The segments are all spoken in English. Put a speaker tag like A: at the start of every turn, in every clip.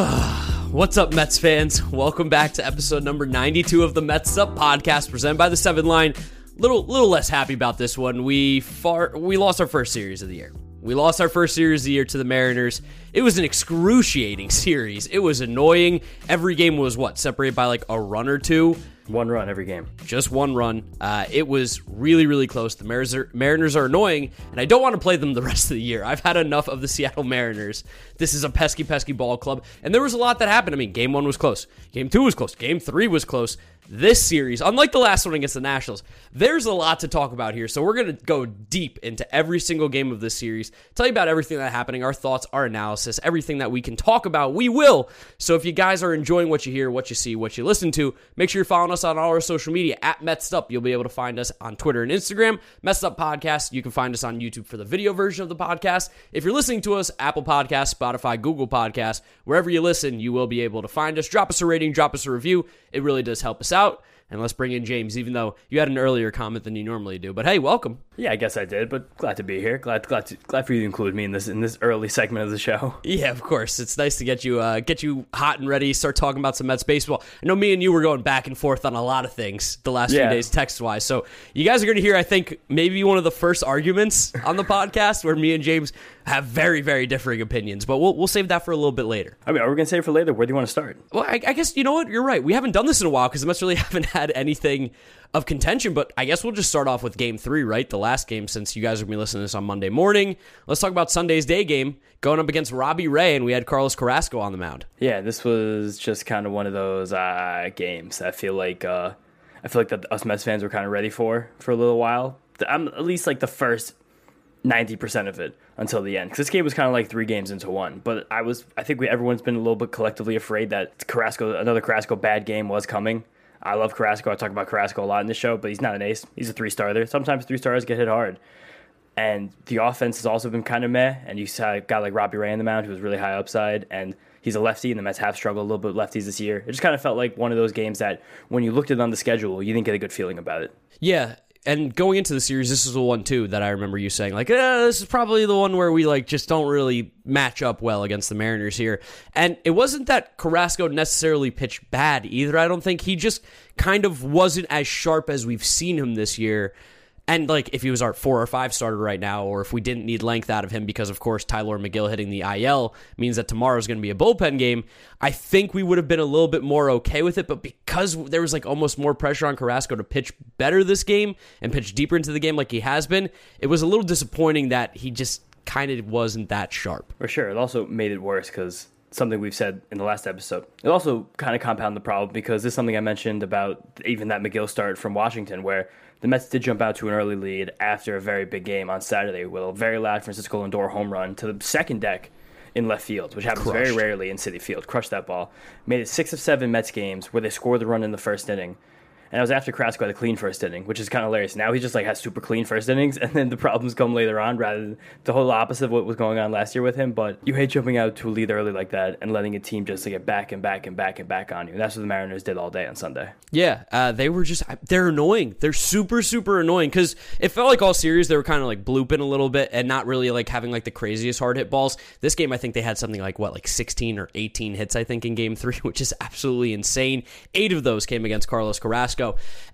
A: Ah, what's up, Mets fans? Welcome back to episode number 92 of the Metsed Up podcast presented by the Seven Line. Little little less happy about this one. We far we lost our first series of the year. We lost our first series of the year to the Mariners. It was an excruciating series. It was annoying. Every game was what separated by like a run or two.
B: One run every game.
A: Just one run. Uh, it was really, really close. The Mariners are, Mariners are annoying, and I don't want to play them the rest of the year. I've had enough of the Seattle Mariners. This is a pesky, pesky ball club, and there was a lot that happened. I mean, game one was close. Game two was close. Game three was close this series, unlike the last one against the Nationals, there's a lot to talk about here. So we're going to go deep into every single game of this series, tell you about everything that's happening, our thoughts, our analysis, everything that we can talk about. We will. So if you guys are enjoying what you hear, what you see, what you listen to, make sure you're following us on all our social media at Metsed Up. You'll be able to find us on Twitter and Instagram, Metsed Up Podcast. You can find us on YouTube for the video version of the podcast. If you're listening to us, Apple Podcast, Spotify, Google Podcast, wherever you listen, you will be able to find us. Drop us a rating, drop us a review. It really does help us out. And let's bring in James, even though you had an earlier comment than you normally do. But hey, welcome.
B: Yeah, I guess I did, but glad to be here. Glad, glad, to, glad for you to include me in this in this early segment of the show.
A: Yeah, of course. It's nice to get you uh, get you hot and ready. Start talking about some Mets baseball. I know me and you were going back and forth on a lot of things the last yeah. few days, text wise. So you guys are going to hear, I think, maybe one of the first arguments on the podcast where me and James have very, very differing opinions. But we'll we'll save that for a little bit later.
B: I mean, are we going to save it for later? Where do you want to start?
A: Well, I, I guess you know what. You're right. We haven't done this in a while because the Mets really haven't had anything of contention. But I guess we'll just start off with game three, right? The last game since you guys are going to be listening to this on Monday morning. Let's talk about Sunday's day game going up against Robbie Ray, and we had Carlos Carrasco on the mound.
B: Yeah, this was just kind of one of those uh, games I feel like uh, I feel like that us Mets fans were kind of ready for for a little while. I'm at least like the first ninety percent of it until the end. Because this game was kind of like three games into one. But I was, I think we, everyone's been a little bit collectively afraid that Carrasco, another Carrasco bad game was coming. I love Carrasco. I talk about Carrasco a lot in this show, but he's not an ace. He's a three star there. Sometimes three stars get hit hard. And the offense has also been kind of meh. And you saw a guy like Robbie Ray in the mound who was really high upside. And he's a lefty, and the Mets have struggled a little bit with lefties this year. It just kind of felt like one of those games that when you looked at it on the schedule, you didn't get a good feeling about it.
A: Yeah, and going into the series, this is the one too that I remember you saying like, eh, "This is probably the one where we like just don't really match up well against the Mariners here." And it wasn't that Carrasco necessarily pitched bad either. I don't think he just kind of wasn't as sharp as we've seen him this year. And like if he was our four or five starter right now, or if we didn't need length out of him because of course Tylor Megill hitting the IL means that tomorrow's going to be a bullpen game, I think we would have been a little bit more okay with it. But because there was like almost more pressure on Carrasco to pitch better this game and pitch deeper into the game like he has been, it was a little disappointing that he just kind of wasn't that sharp.
B: For sure, it also made it worse because something we've said in the last episode. It also kind of compounded the problem because this is something I mentioned about even that Megill start from Washington where the Mets did jump out to an early lead after a very big game on Saturday with a very loud Francisco Lindor home run to the second deck in left field, which happens Crushed. very rarely in Citi Field. Crushed that ball. Made it six of seven Mets games where they scored the run in the first inning. And I was after Carrasco had a clean first inning, which is kind of hilarious. Now he just like has super clean first innings, and then the problems come later on, rather than the whole opposite of what was going on last year with him. But you hate jumping out to a lead early like that and letting a team just to get back and back and back and back on you. And that's what the Mariners did all day on Sunday.
A: Yeah, uh, they were just they're annoying. They're super super annoying because it felt like all series they were kind of like blooping a little bit and not really like having like the craziest hard hit balls. This game I think they had something like what like 16 or 18 hits I think in game three, which is absolutely insane. Eight of those came against Carlos Carrasco,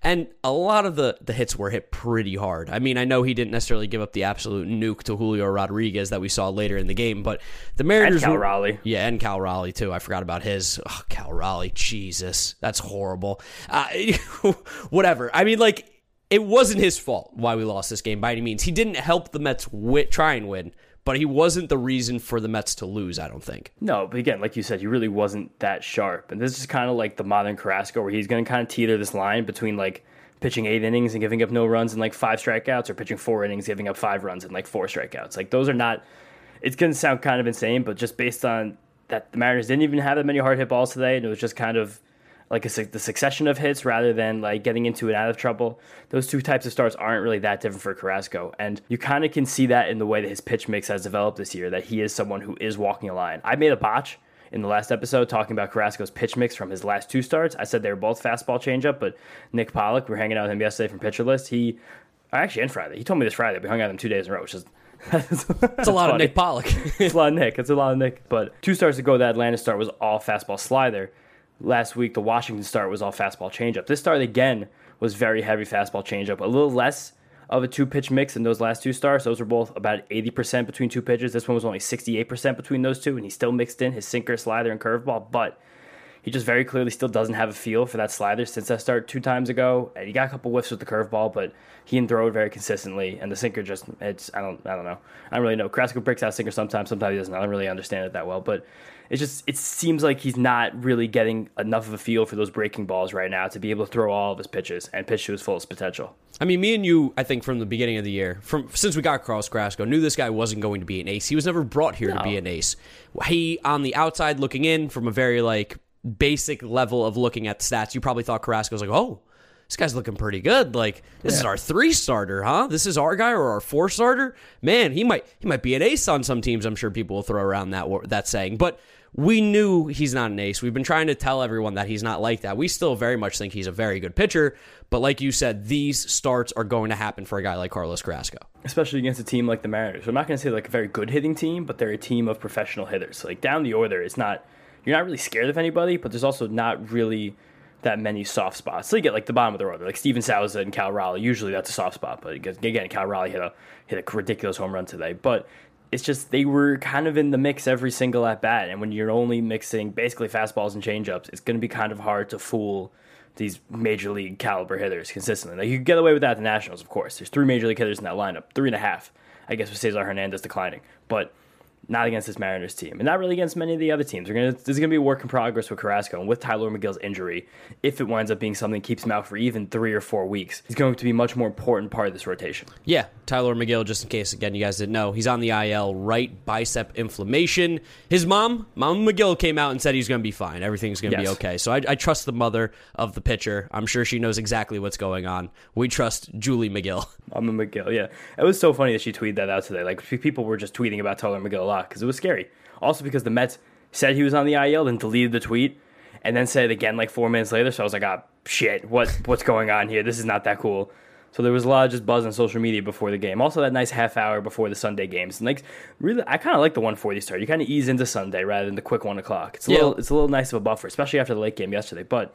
A: and a lot of the, the hits were hit pretty hard. I mean, I know he didn't necessarily give up the absolute nuke to Julio Rodriguez that we saw later in the game, but the Mariners.
B: And Cal were, Raleigh.
A: Yeah, and Cal Raleigh, too. I forgot about his. Oh, Cal Raleigh. Jesus. That's horrible. Uh, whatever. I mean, like, it wasn't his fault why we lost this game by any means. He didn't help the Mets wit, try and win, but he wasn't the reason for the Mets to lose, I don't think.
B: No, but again, like you said, he really wasn't that sharp. And this is kind of like the modern Carrasco, where he's going to kind of teeter this line between like pitching eight innings and giving up no runs and like five strikeouts, or pitching four innings, giving up five runs and like four strikeouts. Like those are not. It's going to sound kind of insane, but just based on that, the Mariners didn't even have that many hard hit balls today, and it was just kind of like a, the succession of hits rather than like getting into and out of trouble. Those two types of starts aren't really that different for Carrasco, and you kind of can see that in the way that his pitch mix has developed this year. That he is someone who is walking a line. I made a botch in the last episode talking about Carrasco's pitch mix from his last two starts. I said they were both fastball changeup, but Nick Pollack, we are hanging out with him yesterday from Pitcher List. He uh, actually in Friday. He told me this Friday. We hung out with him two days in a row, which is
A: it's a lot funny. of Nick Pollack.
B: it's a lot of Nick. It's a lot of Nick. But two starts ago, that Atlanta start was all fastball slider. Last week, the Washington start was all fastball changeup. This start again was very heavy fastball changeup. A little less of a two pitch mix in those last two starts. Those were both about 80% between two pitches. This one was only 68% between those two, and he still mixed in his sinker, slider, and curveball. But he just very clearly still doesn't have a feel for that slider since that start two times ago. And he got a couple whiffs with the curveball, but he can throw it very consistently. And the sinker just it's I don't I don't know. I don't really know. Carrasco breaks out sinker sometimes, sometimes he doesn't. I don't really understand it that well. But it just it seems like he's not really getting enough of a feel for those breaking balls right now to be able to throw all of his pitches and pitch to his fullest potential.
A: I mean, me and you, I think from the beginning of the year, from since we got Carlos Carrasco, knew this guy wasn't going to be an ace. He was never brought here no. to be an ace. He on the outside looking in from a very like basic level of looking at the stats, you probably thought Carrasco was like, oh, this guy's looking pretty good. Like this yeah. is our three starter, huh? This is our guy or our four starter. Man, he might he might be an ace on some teams. I'm sure people will throw around that that saying, but we knew he's not an ace. We've been trying to tell everyone that he's not like that. We still very much think he's a very good pitcher, but like you said, these starts are going to happen for a guy like Carlos Carrasco,
B: especially against a team like the Mariners. I'm not going to say like a very good hitting team, but they're a team of professional hitters. Like down the order, it's not you're not really scared of anybody, but there's also not really that many soft spots. So you get like the bottom of the order, like Steven Souza and Cal Raleigh. Usually that's a soft spot, but again, Cal Raleigh hit a hit a ridiculous home run today. But it's just they were kind of in the mix every single at bat, and when you're only mixing basically fastballs and changeups, it's going to be kind of hard to fool these major league caliber hitters consistently. Like you get away with that at the Nationals, of course. There's three major league hitters in that lineup, three and a half, I guess, with Cesar Hernandez declining, but not against this Mariners team, and not really against many of the other teams. We're gonna this is gonna be a work in progress with Carrasco and with Tylor Megill's injury. If it winds up being something that keeps him out for even three or four weeks, he's going to be a much more important part of this rotation.
A: Yeah, Tylor Megill. Just in case, again, you guys didn't know, he's on the IL, right bicep inflammation. His mom, Mom Megill, came out and said he's gonna be fine. Everything's gonna yes. be okay. So I, I trust the mother of the pitcher. I'm sure she knows exactly what's going on. We trust Julie Megill.
B: Mama Megill. Yeah, it was so funny that she tweeted that out today. Like people were just tweeting about Tylor Megill a lot because it was scary. Also because the Mets said he was on the IL, then deleted the tweet, and then said it again like four minutes later. So I was like, ah, shit, what what's going on here? This is not that cool. So there was a lot of just buzz on social media before the game. Also, that nice half hour before the Sunday games. And like, really, I kind of like the 140 start. You kind of ease into Sunday rather than the quick one o'clock. It's a yeah. little, it's a little nice of a buffer, especially after the late game yesterday. But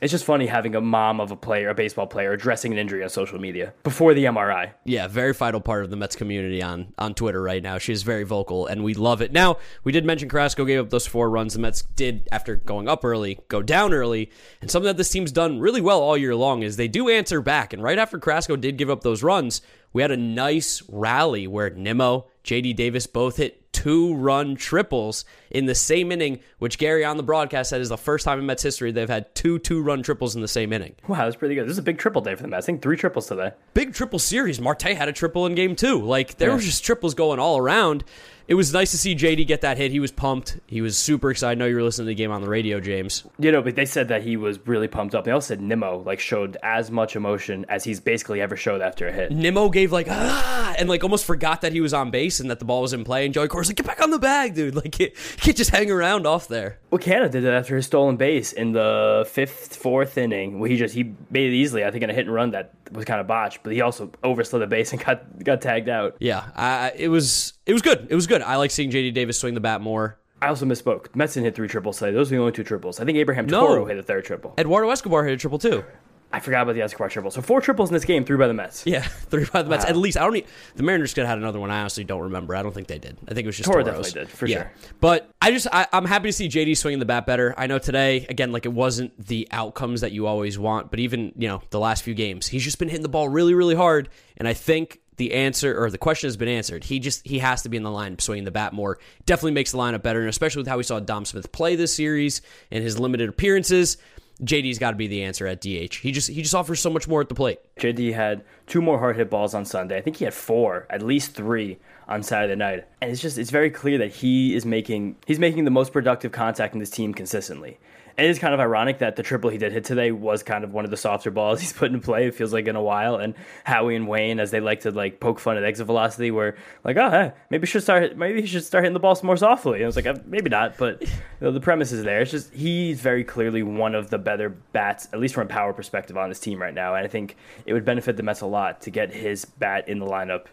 B: it's just funny having a mom of a player, a baseball player, addressing an injury on social media before the MRI.
A: Yeah, very vital part of the Mets community on on Twitter right now. She's very vocal, and we love it. Now, we did mention Carrasco gave up those four runs. The Mets did, after going up early, go down early. And something that this team's done really well all year long is they do answer back. And right after Carrasco did give up those runs, we had a nice rally where Nimmo, JD Davis both hit two run triples in the same inning, which Gary on the broadcast said is the first time in Mets history they've had two two run triples in the same inning.
B: Wow, that's pretty good. This is a big triple day for the Mets. I think three triples today.
A: Big triple series. Marte had a triple in game two. Like there yeah. was just triples going all around it was nice to see JD get that hit. He was pumped. He was super excited. I know you were listening to the game on the radio, James.
B: You know, but they said that he was really pumped up. They also said Nimmo like showed as much emotion as he's basically ever showed after a hit.
A: Nimmo gave like ah and like almost forgot that he was on base and that the ball was in play. And Joey Cora's like, get back on the bag, dude. Like you can't just hang around off there.
B: Well, Canada did that after his stolen base in the fifth, fourth inning. Where he just he made it easily. I think in a hit and run that was kind of botched, but he also overslid the base and got got tagged out.
A: Yeah, uh, it was it was good. It was good. I like seeing JD Davis swing the bat more.
B: I also misspoke. Metson hit three triples today. Those are the only two triples. I think Abraham Toro no. hit a third triple.
A: Eduardo Escobar hit a triple too.
B: I forgot about the Escobar triple. So four triples in this game, three by the Mets.
A: Yeah, three by the Mets.
B: Wow.
A: At least I don't. the Mariners could have had another one. I honestly don't remember. I don't think they did. I think it was just
B: Toro
A: Toros.
B: definitely did, for
A: yeah.
B: sure.
A: But I just I, I'm happy to see JD swinging the bat better. I know today again, like it wasn't the outcomes that you always want, but even you know the last few games, he's just been hitting the ball really, really hard, and I think. The answer or the question has been answered. He just he has to be in the line swinging the bat more. Definitely makes the lineup better, and especially with how we saw Dom Smith play this series and his limited appearances, JD's got to be the answer at DH. He just he just offers so much more at the plate.
B: JD had two more hard hit balls on Sunday. I think he had four, at least three on Saturday night. And it's just it's very clear that he is making he's making the most productive contact in this team consistently. It is kind of ironic that the triple he did hit today was kind of one of the softer balls he's put in play. It feels like in a while. And Howie and Wayne, as they like to like poke fun at exit velocity, were like, "Oh, hey, maybe should start. Maybe he should start hitting the balls more softly." And I was like, uh, "Maybe not," but you know, the premise is there. It's just he's very clearly one of the better bats, at least from a power perspective, on this team right now. And I think it would benefit the Mets a lot to get his bat in the lineup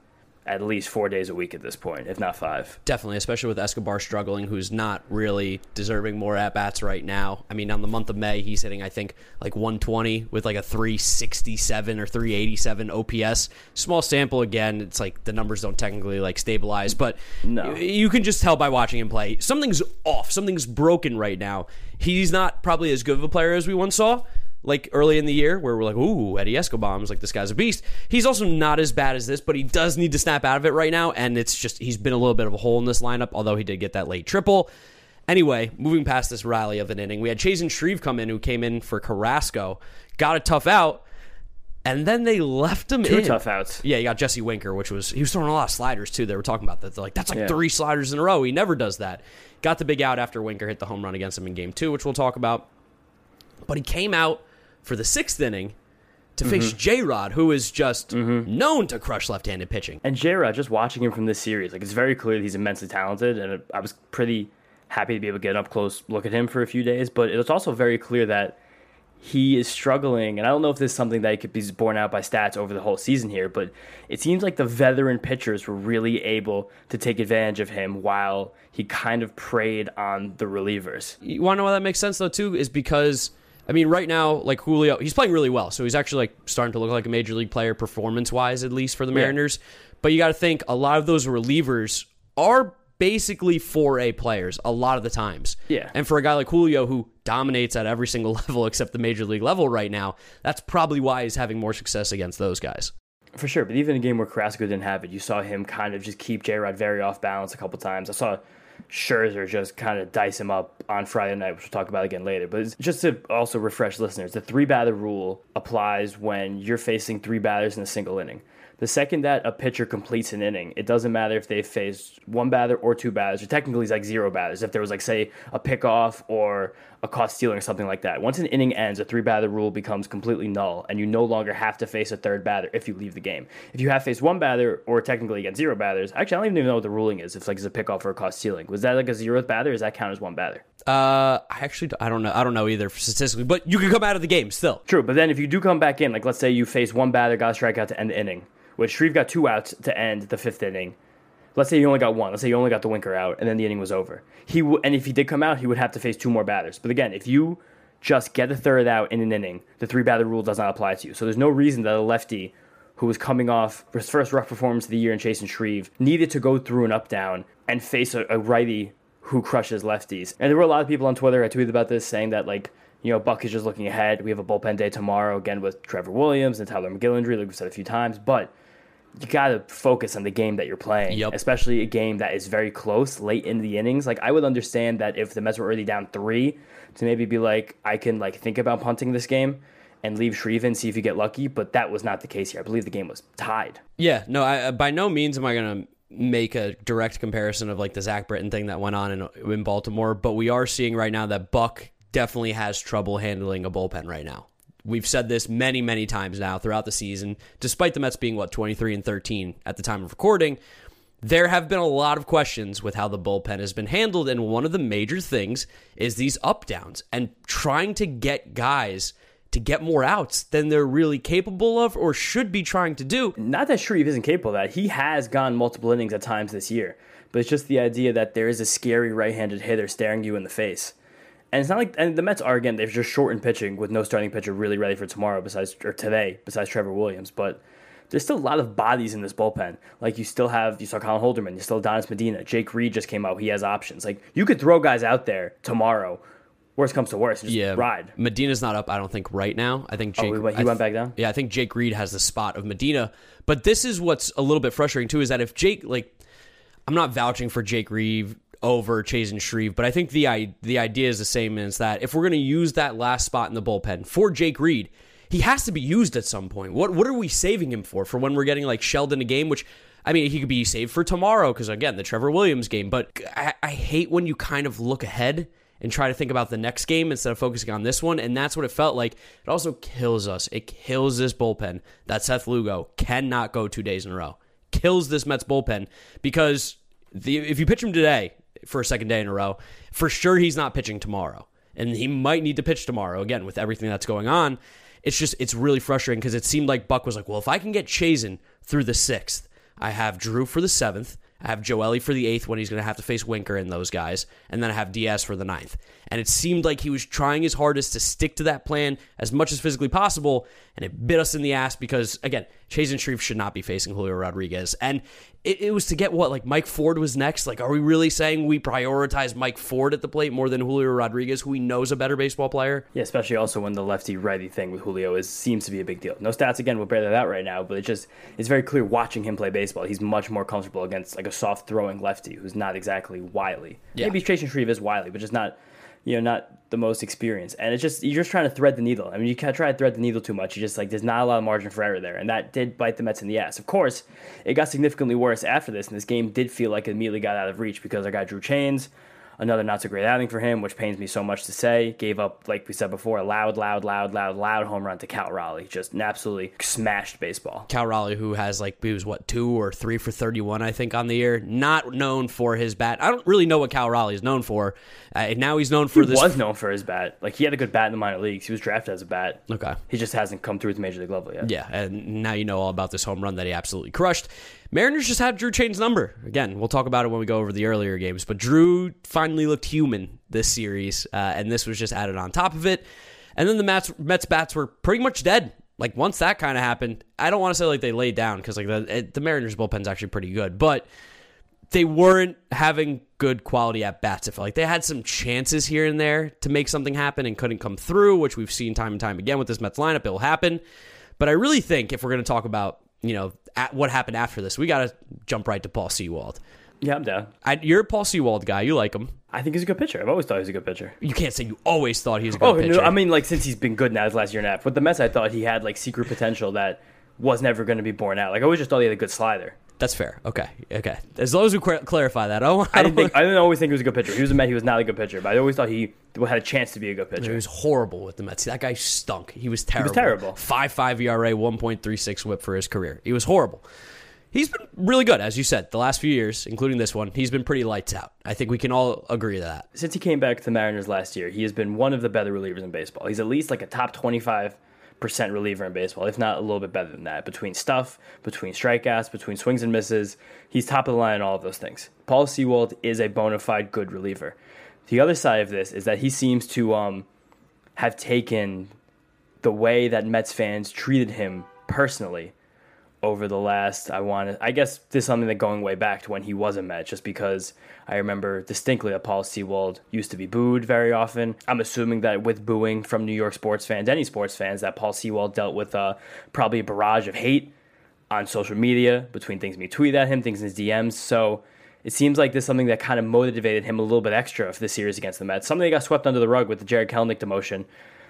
B: at least four days a week at this point, if not five.
A: Definitely, especially with Escobar struggling, who's not really deserving more at bats right now. I mean, on the month of May, he's hitting, I think, like 120 with like a 367 or 387 OPS. Small sample again. It's like the numbers don't technically like stabilize, but
B: No.
A: you can just tell by watching him play. Something's off. Something's broken right now. He's not probably as good of a player as we once saw. Like early in the year, where we're like, "Ooh, Eddie Escobar's like this guy's a beast." He's also not as bad as this, but he does need to snap out of it right now. And it's just he's been a little bit of a hole in this lineup. Although he did get that late triple. Anyway, moving past this rally of an inning, we had Chasen Shreve come in, who came in for Carrasco, got a tough out, and then they left him
B: Two
A: in.
B: tough outs.
A: Yeah, you got Jesse Winker, which was he was throwing a lot of sliders too. They were talking about that. They're like, that's like
B: Yeah.
A: three sliders in a row. He never does that. Got the big out after Winker hit the home run against him in game two, which we'll talk about. But he came out for the sixth inning to face
B: Mm-hmm.
A: J Rod, who is just known to crush left handed pitching.
B: And J-Rod, just watching him from this series, like it's very clear that he's immensely talented, and I was pretty happy to be able to get an up close look at him for a few days. But it's also very clear that he is struggling, and I don't know if this is something that could be borne out by stats over the whole season here, but it seems like the veteran pitchers were really able to take advantage of him while he kind of preyed on the relievers.
A: You want to know why that makes sense though too? Is because I mean, right now, like Julio, he's playing really well, so he's actually like starting to look like a major league player performance wise, at least for the Mariners. But you got to think a lot of those relievers are basically 4A players a lot of the times.
B: Yeah.
A: And for a guy like Julio who dominates at every single level except the major league level right now, that's probably why he's having more success against those guys.
B: For sure, but even in a game where Carrasco didn't have it, you saw him kind of just keep J Rod very off balance a couple times. I saw Scherzer just kind of dice him up on Friday night, which we'll talk about again later. But just to also refresh listeners, the three batter rule applies when you're facing three batters in a single inning. The second that a pitcher completes an inning, it doesn't matter if they faced one batter or two batters, or technically it's like zero batters. If there was like say a pickoff or a caught stealing or something like that. Once an inning ends, a three batter rule becomes completely null, and you no longer have to face a third batter if you leave the game. If you have faced one batter or technically against zero batters, actually I don't even know what the ruling is. If like it's a pickoff or a caught stealing, was that like a zeroth batter? Does that count as one batter?
A: Uh, I actually I don't know. I don't know either statistically, but you can come out of the game still.
B: True, but then if you do come back in, like let's say you face one batter, got a strikeout to end the inning, which Shreve got two outs to end the fifth inning. Let's say you only got one. Let's say you only got the Winker out, and then the inning was over. He w- and if he did come out, he would have to face two more batters. But again, if you just get a third out in an inning, the three batter rule does not apply to you. So there's no reason that a lefty who was coming off his first rough performance of the year in Chasen Shreve needed to go through an up down and face a, a righty who crushes lefties. And there were a lot of people on Twitter I tweeted about this saying that like you know Buck is just looking ahead. We have a bullpen day tomorrow again with Trevor Williams and Tyler McGillendry, like we've said a few times, but you got to focus on the game that you're playing,
A: Yep.
B: especially a game that is very close late in the innings. Like I would understand that if the Mets were already down three, to maybe be like, I can like think about punting this game and leave Shreve in, see if you get lucky. But that was not the case here. I believe the game was tied.
A: Yeah, no, I, by no means am I going to make a direct comparison of like the Zach Britton thing that went on in, in Baltimore, but we are seeing right now that Buck definitely has trouble handling a bullpen right now. We've said this many, many times now throughout the season, despite the Mets being, what, 23 and 13 at the time of recording. There have been a lot of questions with how the bullpen has been handled, and one of the major things is these up downs and trying to get guys to get more outs than they're really capable of or should be trying to do.
B: Not that Shreve isn't capable of that. He has gone multiple innings at times this year, but it's just the idea that there is a scary right-handed hitter staring you in the face. And it's not like and the Mets are again they've just shortened pitching with no starting pitcher really ready for tomorrow besides or today besides Trevor Williams, but there's still a lot of bodies in this bullpen. Like you still have you saw Colin Holderman, you still have Adonis Medina, Jake Reed just came out, he has options. Like you could throw guys out there tomorrow. Worst comes to worst, just
A: Yeah,
B: ride.
A: Medina's not up. I don't think right now. I think oh, Jake.
B: Oh, went, he
A: I
B: went back down.
A: Yeah, I think Jake Reed has the spot of Medina. But this is what's a little bit frustrating too is that if Jake like I'm not vouching for Jake Reed over Chasen Shreve, but I think the i- the idea is the same is that if we're going to use that last spot in the bullpen for Jake Reed, he has to be used at some point. What what are we saving him for? For when we're getting like shelled in a game, which I mean, he could be saved for tomorrow because again, the Trevor Williams game. But I, I hate when you kind of look ahead and try to think about the next game instead of focusing on this one. And that's what it felt like. It also kills us. It kills this bullpen that Seth Lugo cannot go two days in a row. Kills this Mets bullpen because the, if you pitch him today for a second day in a row, for sure he's not pitching tomorrow. And he might need to pitch tomorrow again with everything that's going on. It's just, it's really frustrating because it seemed like Buck was like, well, if I can get Chasen through the sixth, I have Drew for the seventh. I have Joely for the eighth when he's going to have to face Winker and those guys, and then I have Diaz for the ninth. And it seemed like he was trying his hardest to stick to that plan as much as physically possible, and it bit us in the ass because again, Chasen Shreve should not be facing Julio Rodriguez, and it, it was to get what like Mike Ford was next. Like, are we really saying we prioritize Mike Ford at the plate more than Julio Rodriguez, who we know is a better baseball player?
B: Yeah, especially also when the lefty righty thing with Julio is seems to be a big deal. No stats again will bear that out right now, but it just it's very clear watching him play baseball. He's much more comfortable against like a soft throwing lefty who's not exactly wily.
A: Yeah.
B: Maybe Chasen Shreve is wily, but just not you know not the most experienced. And it's just you're just trying to thread the needle. I mean, you can't try to thread the needle too much. You just like there's not a lot of margin for error there, and that did bite the Mets in the ass. Of course, it got significantly worse after this, and this game did feel like it immediately got out of reach because our guy Drew Chains another not so great outing for him, which pains me so much to say. Gave up, like we said before, a loud, loud, loud, loud, loud home run to Cal Raleigh. Just an absolutely smashed baseball.
A: Cal Raleigh, who has like he was what two or three for thirty-one, I think, on the year. Not known for his bat. I don't really know what Cal Raleigh is known for. Uh, now he's known for
B: He
A: this.
B: was known for his bat. Like he had a good bat in the minor leagues. He was drafted as a bat.
A: okay.
B: He just hasn't come through with the major league level yet.
A: Yeah, and now you know all about this home run that he absolutely crushed. Mariners just had Drew Chain's number. Again, we'll talk about it when we go over the earlier games, but Drew finally looked human this series, uh, and this was just added on top of it. And then the Mets, Mets bats were pretty much dead. Like once that kind of happened, I don't want to say like they laid down because like the, it- the Mariners bullpen's actually pretty good, but they weren't having good quality at bats. I felt like they had some chances here and there to make something happen and couldn't come through, which we've seen time and time again with this Mets lineup. It'll happen. But I really think if we're going to talk about, you know, at what happened after this, we got to jump right to Paul Sewald.
B: Yeah, I'm down.
A: I, you're a Paul Sewald guy. You like him.
B: I think he's a good pitcher. I've always thought he was a good pitcher.
A: You can't say you always thought he was a good
B: Oh,
A: pitcher.
B: no, I mean, like since he's been good now his last year and a half. With the Mets, I thought he had like secret potential that was never going to be borne out. Like I always just thought he had a good slider.
A: That's fair. Okay. Okay. As long as we clar- clarify that. I don't,
B: I
A: I
B: didn't think I didn't always think he was a good pitcher. He was a Met. He was not a good pitcher, but I always thought he had a chance to be a good pitcher.
A: He was horrible with the Mets. That guy stunk. He was terrible.
B: He was terrible.
A: Five five ERA, one point three six WHIP for his career. He was horrible. He's been really good, as you said, the last few years, including this one. He's been pretty lights out. I think we can all agree to that.
B: Since he came back to the Mariners last year, he has been one of the better relievers in baseball. He's at least like a top twenty-five percent reliever in baseball, if not a little bit better than that. Between stuff, between strikeouts, between swings and misses, he's top of the line in all of those things. Paul Sewald is a bona fide good reliever. The other side of this is that he seems to um, have taken the way that Mets fans treated him personally over the last I want to I guess this is something that going way back to when he was a Met just because I remember distinctly that Paul Sewald used to be booed very often. I'm assuming that with booing from New York sports fans, any sports fans, that Paul Sewald dealt with uh, probably a barrage of hate on social media between things me tweeted at him, things in his DMs. So it seems like this is something that kind of motivated him a little bit extra for the series against the Mets. Something that got swept under the rug with the Jarred Kelenic demotion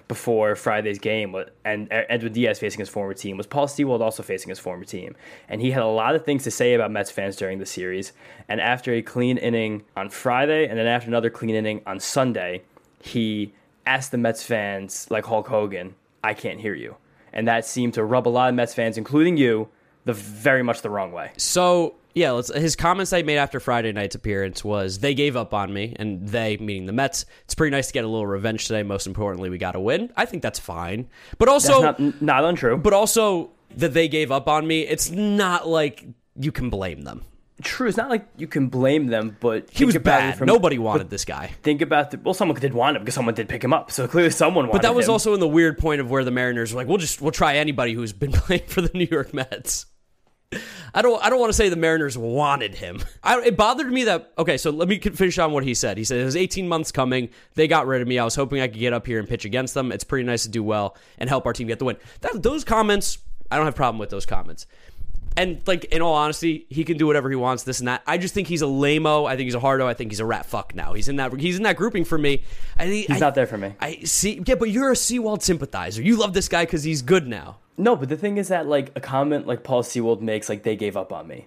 B: before Friday's game, and Edwin Diaz facing his former team, was Paul Sewald also facing his former team. And he had a lot of things to say about Mets fans during the series. And after a clean inning on Friday, and then after another clean inning on Sunday, he asked the Mets fans, like Hulk Hogan, I can't hear you. And that seemed to rub a lot of Mets fans, including you, the very much the wrong way.
A: So yeah, let's, his comments he made after Friday night's appearance was they gave up on me, and they meaning the Mets. It's pretty nice to get a little revenge today. Most importantly, we got a win. I think that's fine, but also
B: That's not, not untrue.
A: but also that they gave up on me. It's not like you can blame them.
B: true. It's not like you can blame them, but
A: He was
B: think about it
A: bad.
B: from-
A: Nobody wanted this guy.
B: Think about the well, someone did want him because someone did pick him up. So clearly, someone wanted.
A: But that was
B: him.
A: also in the weird point of where the Mariners were like, we'll just we'll try anybody who's been playing for the New York Mets. I don't I don't want to say the Mariners wanted him. I, it bothered me that okay, so let me finish on what he said. He said it was 18 months coming. They got rid of me. I was hoping I could get up here and pitch against them. It's pretty nice to do well and help our team get the win. That, those comments, I don't have problem with those comments. And like in all honesty, he can do whatever he wants, this and that. I just think he's a lameo. I think he's a hardo. I think he's a rat fuck now. He's in that he's in that grouping for me. I think
B: He's
A: I-
B: not there for me.
A: I see. Yeah, but you're a Sewald sympathizer. You love this guy because he's good now.
B: No, but the thing is that like a comment like Paul Sewald makes, like they gave up on me.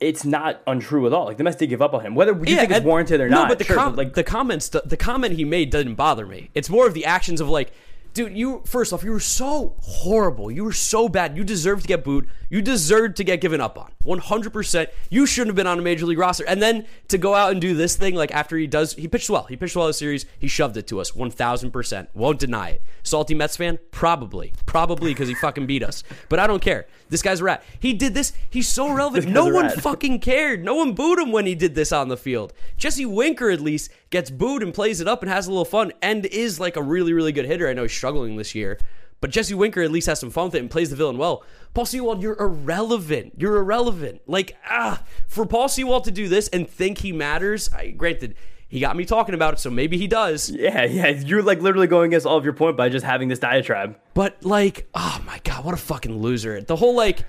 B: It's not untrue at all. Like the Mets did give up on him, whether you think it's
A: and-
B: warranted or
A: no,
B: not.
A: but the
B: sure,
A: com-
B: but, like
A: the comments, the, the comment he made doesn't bother me. It's more of the actions of like, dude, you first off, you were so horrible. You were so bad. You deserved to get booed. You deserved to get given up on. One hundred percent. You shouldn't have been on a major league roster. And then to go out and do this thing, like after he does, he pitched well. He pitched well in the series. He shoved it to us. One thousand percent. Won't deny it. Salty Mets fan, probably, probably because he fucking beat us. But I don't care. This guy's a rat. He did this. He's so relevant. No one
B: rat.
A: fucking cared. No one booed him when he did this on the field. Jesse Winker at least gets booed and plays it up and has a little fun and is like a really, really good hitter. I know he's struggling this year, but Jesse Winker at least has some fun with it and plays the villain well. Paul Sewald, you're irrelevant. You're irrelevant. Like, ah, for Paul Sewald to do this and think he matters, I, granted, he got me talking about it, so maybe he does.
B: yeah, yeah, you're like literally going against all of your point by just having this diatribe.
A: But like, oh my god, what a fucking loser! The whole like,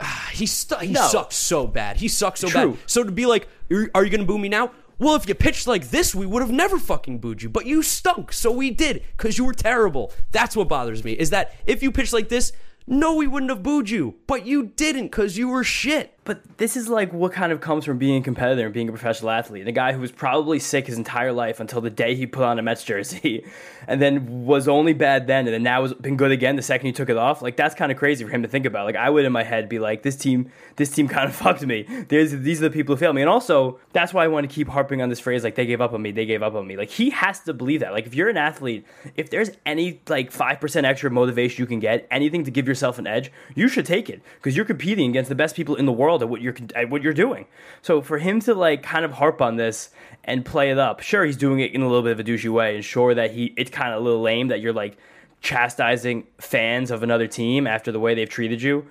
A: ah, he stu- he
B: No.
A: sucks so bad. He sucks so
B: True.
A: bad. So to be like, "Are are you gonna boo me now? Well, if you pitched like this, we would have never fucking booed you. But you stunk, so we did because you were terrible. That's what bothers me. Is that if you pitched like this, no, we wouldn't have booed you, but you didn't because you were shit.
B: But this is like what kind of comes from being a competitor and being a professional athlete. A guy who was probably sick his entire life until the day he put on a Mets jersey, and then was only bad then, and then now has been good again the second he took it off. Like that's kind of crazy for him to think about. Like I would in my head be like, this team, this team kind of fucked me. There's, these are the people who failed me, and also that's why I want to keep harping on this phrase like they gave up on me, they gave up on me. Like he has to believe that. Like if you're an athlete, if there's any like five percent extra motivation you can get, anything to give yourself an edge, you should take it because you're competing against the best people in the world at what you're at what you're doing. So for him to like kind of harp on this and play it up, sure he's doing it in a little bit of a douchey way, and sure that he it's kind of a little lame that you're like chastising fans of another team after the way they've treated you.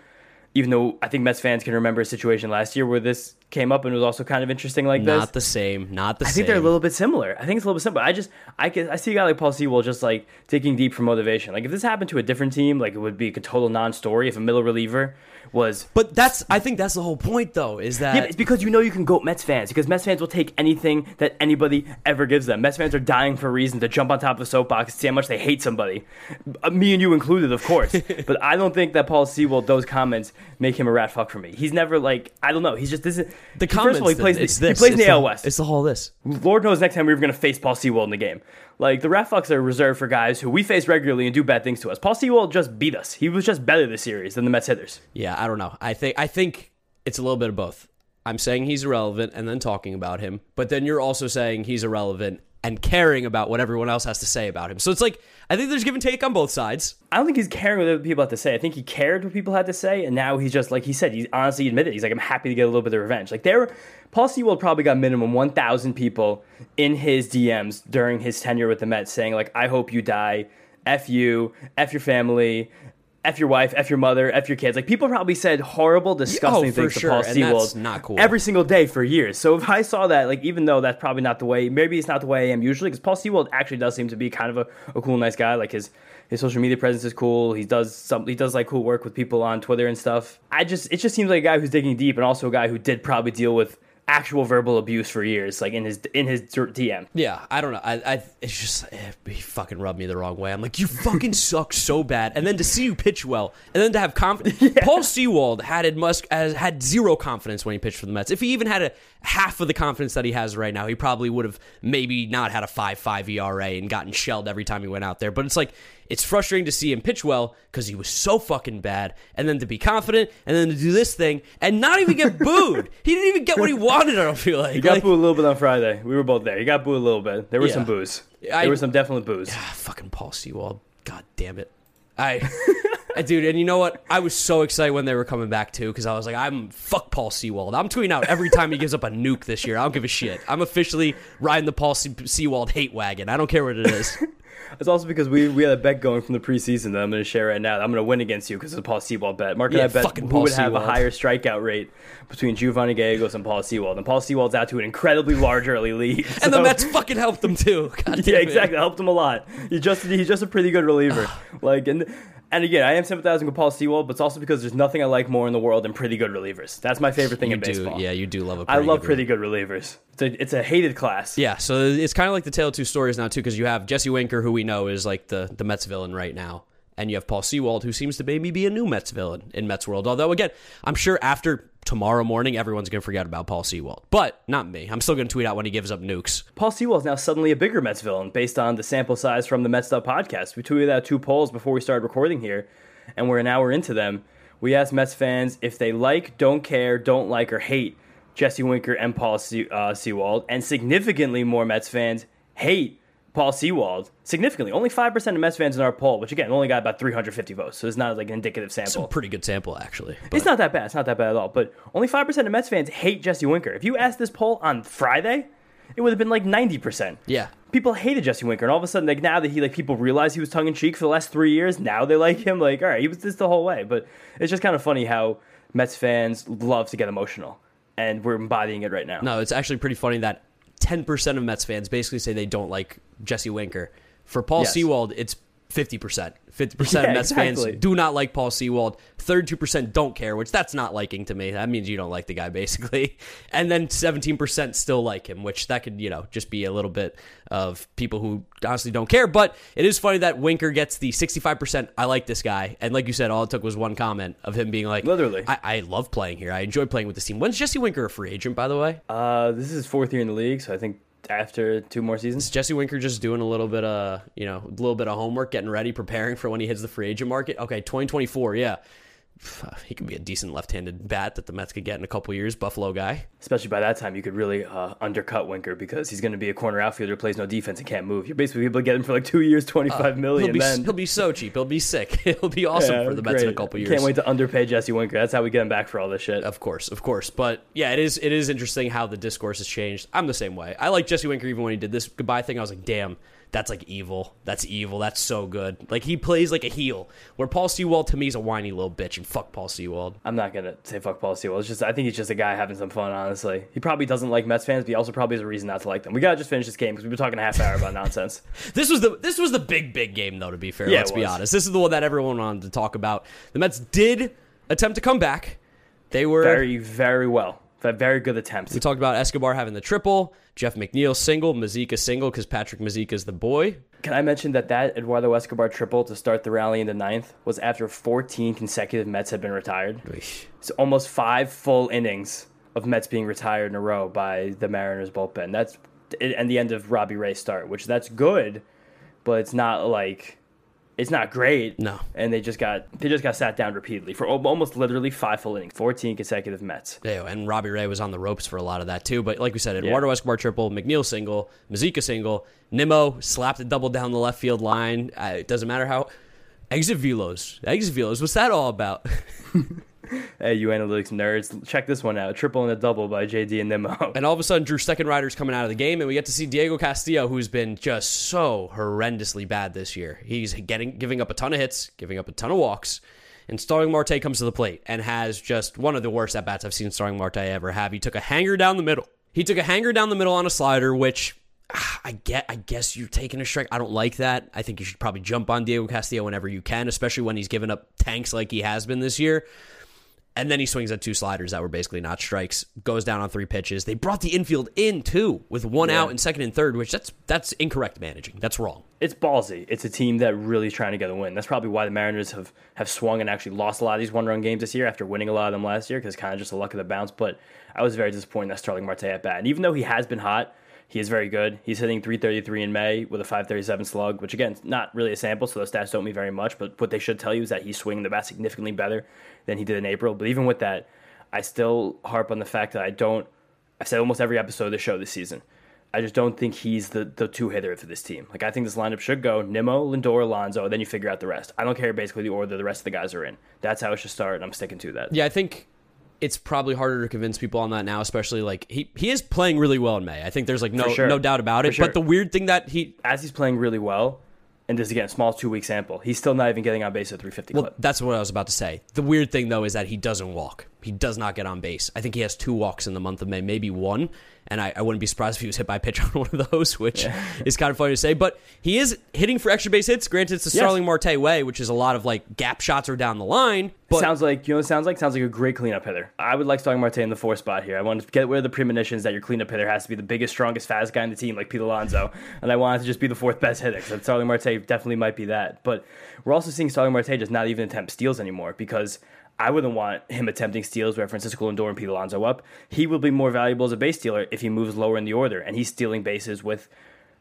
B: Even though I think Mets fans can remember a situation last year where this came up and it was also kind of interesting like this.
A: Not the same. Not the
B: I
A: same.
B: I think they're a little bit similar. I think it's a little bit similar. I just I can I see a guy like Paul Sewald just like digging deep for motivation. Like if this happened to a different team, like it would be a total non-story if a middle reliever was
A: But that's. I think that's the whole point, though. Is that
B: yeah, it's because you know you can goat Mets fans because Mets fans will take anything that anybody ever gives them. Mets fans are dying for a reason to jump on top of a soapbox and see how much they hate somebody, Uh, me and you included, of course. but I don't think that Paul Sewald those comments make him a rat fuck for me. He's never like I don't know. He's just this. Is,
A: the
B: first
A: comments.
B: of all, he plays.
A: then, it's
B: the,
A: this.
B: He plays in
A: It's
B: the AL West.
A: It's the whole this.
B: Lord knows next time we were going to face Paul Sewald in the game. Like the rat fucks are reserved for guys who we face regularly and do bad things to us. Paul Sewald just beat us. He was just better this series than the Mets hitters.
A: Yeah, I don't know. I think I think it's a little bit of both. I'm saying he's irrelevant and then talking about him, but then you're also saying he's irrelevant and caring about what everyone else has to say about him. So it's like I think there's give and take on both sides.
B: I don't think he's caring what other people have to say. I think he cared what people had to say, and now he's just like he said. He honestly admitted he's like I'm happy to get a little bit of revenge. Like there, Paul Sewald probably got minimum 1,000 people in his DMs during his tenure with the Mets saying like I hope you die, f you, f your family. F your wife, F your mother, F your kids. Like people probably said horrible, oh, disgusting
A: Oh,
B: things to
A: sure,
B: Paul
A: and Sewald not cool.
B: every single day for years. So if I saw that, like even though that's probably not the way, maybe it's not the way I am usually, because Paul Sewald actually does seem to be kind of a, a cool, nice guy. Like his his social media presence is cool. He does some he does like cool work with people on Twitter and stuff. I just it just seems like a guy who's digging deep and also a guy who did probably deal with actual verbal abuse for years, like in his in his DM.
A: Yeah, I don't know. I, I it's just eh, he fucking rubbed me the wrong way. I'm like, you fucking suck so bad, and then to see you pitch well, and then to have confidence. Paul Sewald had it must as had zero confidence when he pitched for the Mets. If he even had a half of the confidence that he has right now, he probably would have maybe not had a five five ERA and gotten shelled every time he went out there. But it's like it's frustrating to see him pitch well because he was so fucking bad, and then to be confident, and then to do this thing and not even get booed. he didn't even get what he wanted. I don't feel like.
B: He got
A: Like-
B: booed a little bit on Friday. We were both there. He got booed a little bit. There were
A: Yeah.
B: some boos.
A: I-
B: there were some definite boos.
A: Ah, fucking Paul Sewald. God damn it. I Dude, and you know what? I was so excited when they were coming back too because I was like, I'm fuck Paul Sewald. I'm tweeting out every time he gives up a nuke this year. I don't give a shit. I'm officially riding the Paul Se- Sewald hate wagon. I don't care what it is.
B: It's also because we, we had a bet going from the preseason that I'm going to share right now. I'm going to win against you because it's a Paul Sewald bet. Mark and
A: Yeah,
B: I bet who
A: Paul
B: would have a higher strikeout rate between Giovanni Gallegos and Paul Sewald. And Paul Sewald's out to an incredibly large early lead.
A: And the Mets fucking helped them too. God
B: Yeah, exactly. It helped him a lot. He just he's just a pretty good reliever. like and and again, I am sympathizing with Paul Sewald, but it's also because there's nothing I like more in the world than pretty good relievers. That's my favorite thing
A: You
B: in
A: do,
B: baseball.
A: yeah, you do love a pretty I
B: love
A: good
B: pretty good relievers. It's a, it's a hated class.
A: Yeah, so it's kind of like the tale of two stories now too, because you have Jesse Winker, who we know is like the the Mets villain right now, and you have Paul Sewald, who seems to maybe be a new Mets villain in Mets world. Although again, I'm sure after tomorrow morning, everyone's gonna forget about Paul Sewald, but not me. I'm still gonna tweet out when he gives up nukes.
B: Paul Sewald is now suddenly a bigger Mets villain based on the sample size from the Metsed Up podcast. We tweeted out two polls before we started recording here, and we're an hour into them. We asked Mets fans if they like, don't care, don't like, or hate Jesse Winker and Paul Se- uh, Sewald, and significantly more Mets fans hate Paul Sewald. Significantly, only five percent of Mets fans in our poll, which again only got about 350 votes, so it's not like an indicative sample.
A: It's a pretty good sample actually.
B: It's not that bad. It's not that bad at all. But only five percent of Mets fans hate Jesse Winker. If you asked this poll on Friday, it would have been like ninety percent.
A: yeah,
B: People hated Jesse Winker, and all of a sudden, like now that he like people realize he was tongue in cheek for the last three years, now they like him. Like, all right, he was this the whole way. But it's just kind of funny how Mets fans love to get emotional, and we're embodying it right now.
A: no, it's actually pretty funny that 10% of Mets fans basically say they don't like Jesse Winker. For Paul
B: Yes.
A: Sewald, it's 50%. 50%
B: Yeah,
A: of Mets
B: exactly.
A: fans do not like Paul Sewald. 32% don't care, which that's not liking to me. That means you don't like the guy, basically. And then 17% still like him, which that could, you know, just be a little bit of people who honestly don't care. But it is funny that Winker gets the 65% I like this guy. And like you said, all it took was one comment of him being like,
B: Literally.
A: I, I love playing here. I enjoy playing with this team. When's Jesse Winker a free agent, by the way?
B: Uh, this is his fourth year in the league, so I think after two more seasons.
A: Jesse Winker just doing a little bit of, you know, a little bit of homework, getting ready, preparing for when he hits the free agent market? Okay, 2024, yeah. He could be a decent left-handed bat that the Mets could get in a couple years. Buffalo guy.
B: Especially by that time, you could really uh, undercut Winker because he's going to be a corner outfielder who plays no defense and can't move. You're basically able to get him for like two years, twenty-five million.
A: He'll be
B: then
A: he'll be so cheap. He'll be sick. He'll be awesome
B: Yeah,
A: for the Mets in a couple years.
B: Can't wait to underpay Jesse Winker. That's how we get him back for all this shit.
A: Of course, of course. But yeah, it is it is interesting how the discourse has changed. I'm the same way. I like Jesse Winker even when he did this goodbye thing. I was like, damn, that's like evil. That's evil. That's so good. Like he plays like a heel. Where Paul Sewald to me is a whiny little bitch, and fuck Paul Sewald.
B: I'm not gonna say fuck Paul Sewald. It's just I think he's just a guy having some fun. Honestly, he probably doesn't like Mets fans, but he also probably has a reason not to like them. We gotta just finish this game because we've been talking a half hour about nonsense.
A: This was the this was the big big game though. To be fair,
B: Yeah,
A: let's be honest. This is the one that everyone wanted to talk about. The Mets did attempt to come back. They were
B: Very, very well. A very good attempt.
A: We talked about Escobar having the triple, Jeff McNeil single, Mazeika single because Patrick Mazeika's the boy.
B: Can I mention that that Eduardo Escobar triple to start the rally in the ninth was after 14 consecutive Mets had been retired. It's almost five full innings of Mets being retired in a row by the Mariners bullpen. That's and the end of Robbie Ray's start, which that's good, but it's not like it's not great.
A: No.
B: and they just got they just got sat down repeatedly for almost literally five full innings, 14 consecutive Mets.
A: Yeah, and Robbie Ray was on the ropes for a lot of that too. But like we said, Eduardo Escobar triple, McNeil single, Mazeika single, Nimmo slapped a double down the left field line. Uh, it doesn't matter how. Exit velos, exit velos. What's that all about?
B: Hey, you analytics nerds, check this one out: triple and a double by JD and Nimmo.
A: And all of a sudden, Drew second Steckenrider's coming out of the game, and we get to see Diego Castillo, who's been just so horrendously bad this year. He's getting giving up a ton of hits, giving up a ton of walks. And Starling Marte comes to the plate and has just one of the worst at bats I've seen Starling Marte ever have. He took a hanger down the middle. He took a hanger down the middle on a slider, which ah, I get. I guess you're taking a strike. I don't like that. I think you should probably jump on Diego Castillo whenever you can, especially when he's given up tanks like he has been this year. And then he swings at two sliders that were basically not strikes. Goes down on three pitches. They brought the infield in too, with one
B: Yeah.
A: out and second and third, which that's that's incorrect managing. That's wrong.
B: it's ballsy. It's a team that really is trying to get a win. That's probably why the Mariners have, have swung and actually lost a lot of these one run games this year after winning a lot of them last year because kind of just the luck of the bounce. But I was very disappointed that Starling Marte at bat. And even though he has been hot, he is very good. He's hitting 333 in May with a 537 slug, which again, not really a sample, so those stats don't mean very much. But what they should tell you is that he's swinging the bat significantly better than he did in April. But even with that, I still harp on the fact that I don't. I've said almost every episode of the show this season. I just don't think he's the, the two hitter for this team. Like I think this lineup should go Nimmo, Lindor, Alonso, and then you figure out the rest. I don't care basically the order the rest of the guys are in. That's how it should start, and I'm sticking to that.
A: Yeah, I think it's probably harder to convince people on that now, especially like he he is playing really well in May. I think there's like no
B: sure.
A: no doubt about it.
B: Sure.
A: But the weird thing that he
B: As he's playing really well, and this again small two week sample, he's still not even getting on base at 350
A: well,
B: clip.
A: that's what I was about to say. The weird thing though is that he doesn't walk. He does not get on base. I think he has two walks in the month of May, maybe one. And I, I wouldn't be surprised if he was hit by a pitch on one of those, which is kind of funny to say. But he is hitting for extra base hits. Granted, it's the
B: Yes.
A: Starling Marte way, which is a lot of like gap shots or down the line. But
B: sounds like you know. What sounds like sounds like a great cleanup hitter. I would like Starling Marte in the four spot here. I want to get rid of the premonitions that your cleanup hitter has to be the biggest, strongest, fastest guy in the team, like Pete Alonso, and I want it to just be the fourth best hitter. So Starling Marte definitely might be that. But we're also seeing Starling Marte just not even attempt steals anymore because. I wouldn't want him attempting steals where Francisco Lindor and Pete Alonso up. He will be more valuable as a base stealer if he moves lower in the order, and he's stealing bases with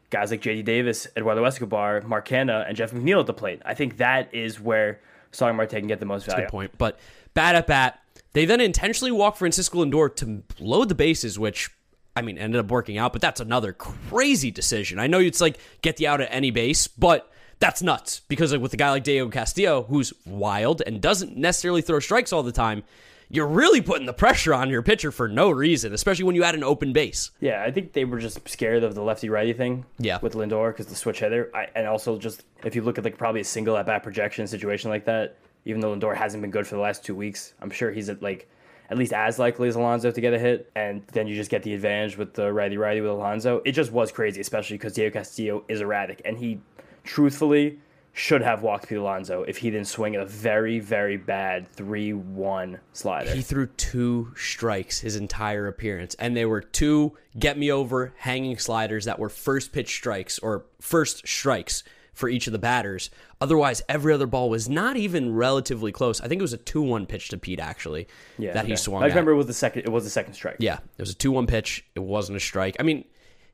B: guys like JD Davis, Eduardo Escobar, Mark Canha, and Jeff McNeil at the plate. I think that is where Starling Marte can get the most value.
A: Good point. But bat at bat, they then intentionally walk Francisco Lindor to load the bases, which I mean ended up working out. But that's another crazy decision. I know it's like get the out at any base, but that's nuts because like with a guy like Diego Castillo, who's wild and doesn't necessarily throw strikes all the time. You're really putting the pressure on your pitcher for no reason, especially when you add an open base.
B: Yeah, I think they were just scared of the lefty righty thing.
A: Yeah.
B: with Lindor because the switch hitter, I, and also just if you look at like probably a single at bat projection situation like that, even though Lindor hasn't been good for the last two weeks, I'm sure he's at like at least as likely as Alonso to get a hit, and then you just get the advantage with the righty righty with Alonso. It just was crazy, especially because Diego Castillo is erratic, and he truthfully should have walked Pete Alonso if he didn't swing at a very very bad three one slider.
A: He threw two strikes his entire appearance, and they were two get me over hanging sliders that were first pitch strikes or first strikes for each of the batters. Otherwise, every other ball was not even relatively close. I think it was a two-one pitch to Pete actually
B: yeah,
A: that he swung.
B: I
A: at.
B: remember it was the second. It was the second strike.
A: Yeah, it was a two-one pitch. It wasn't a strike. I mean,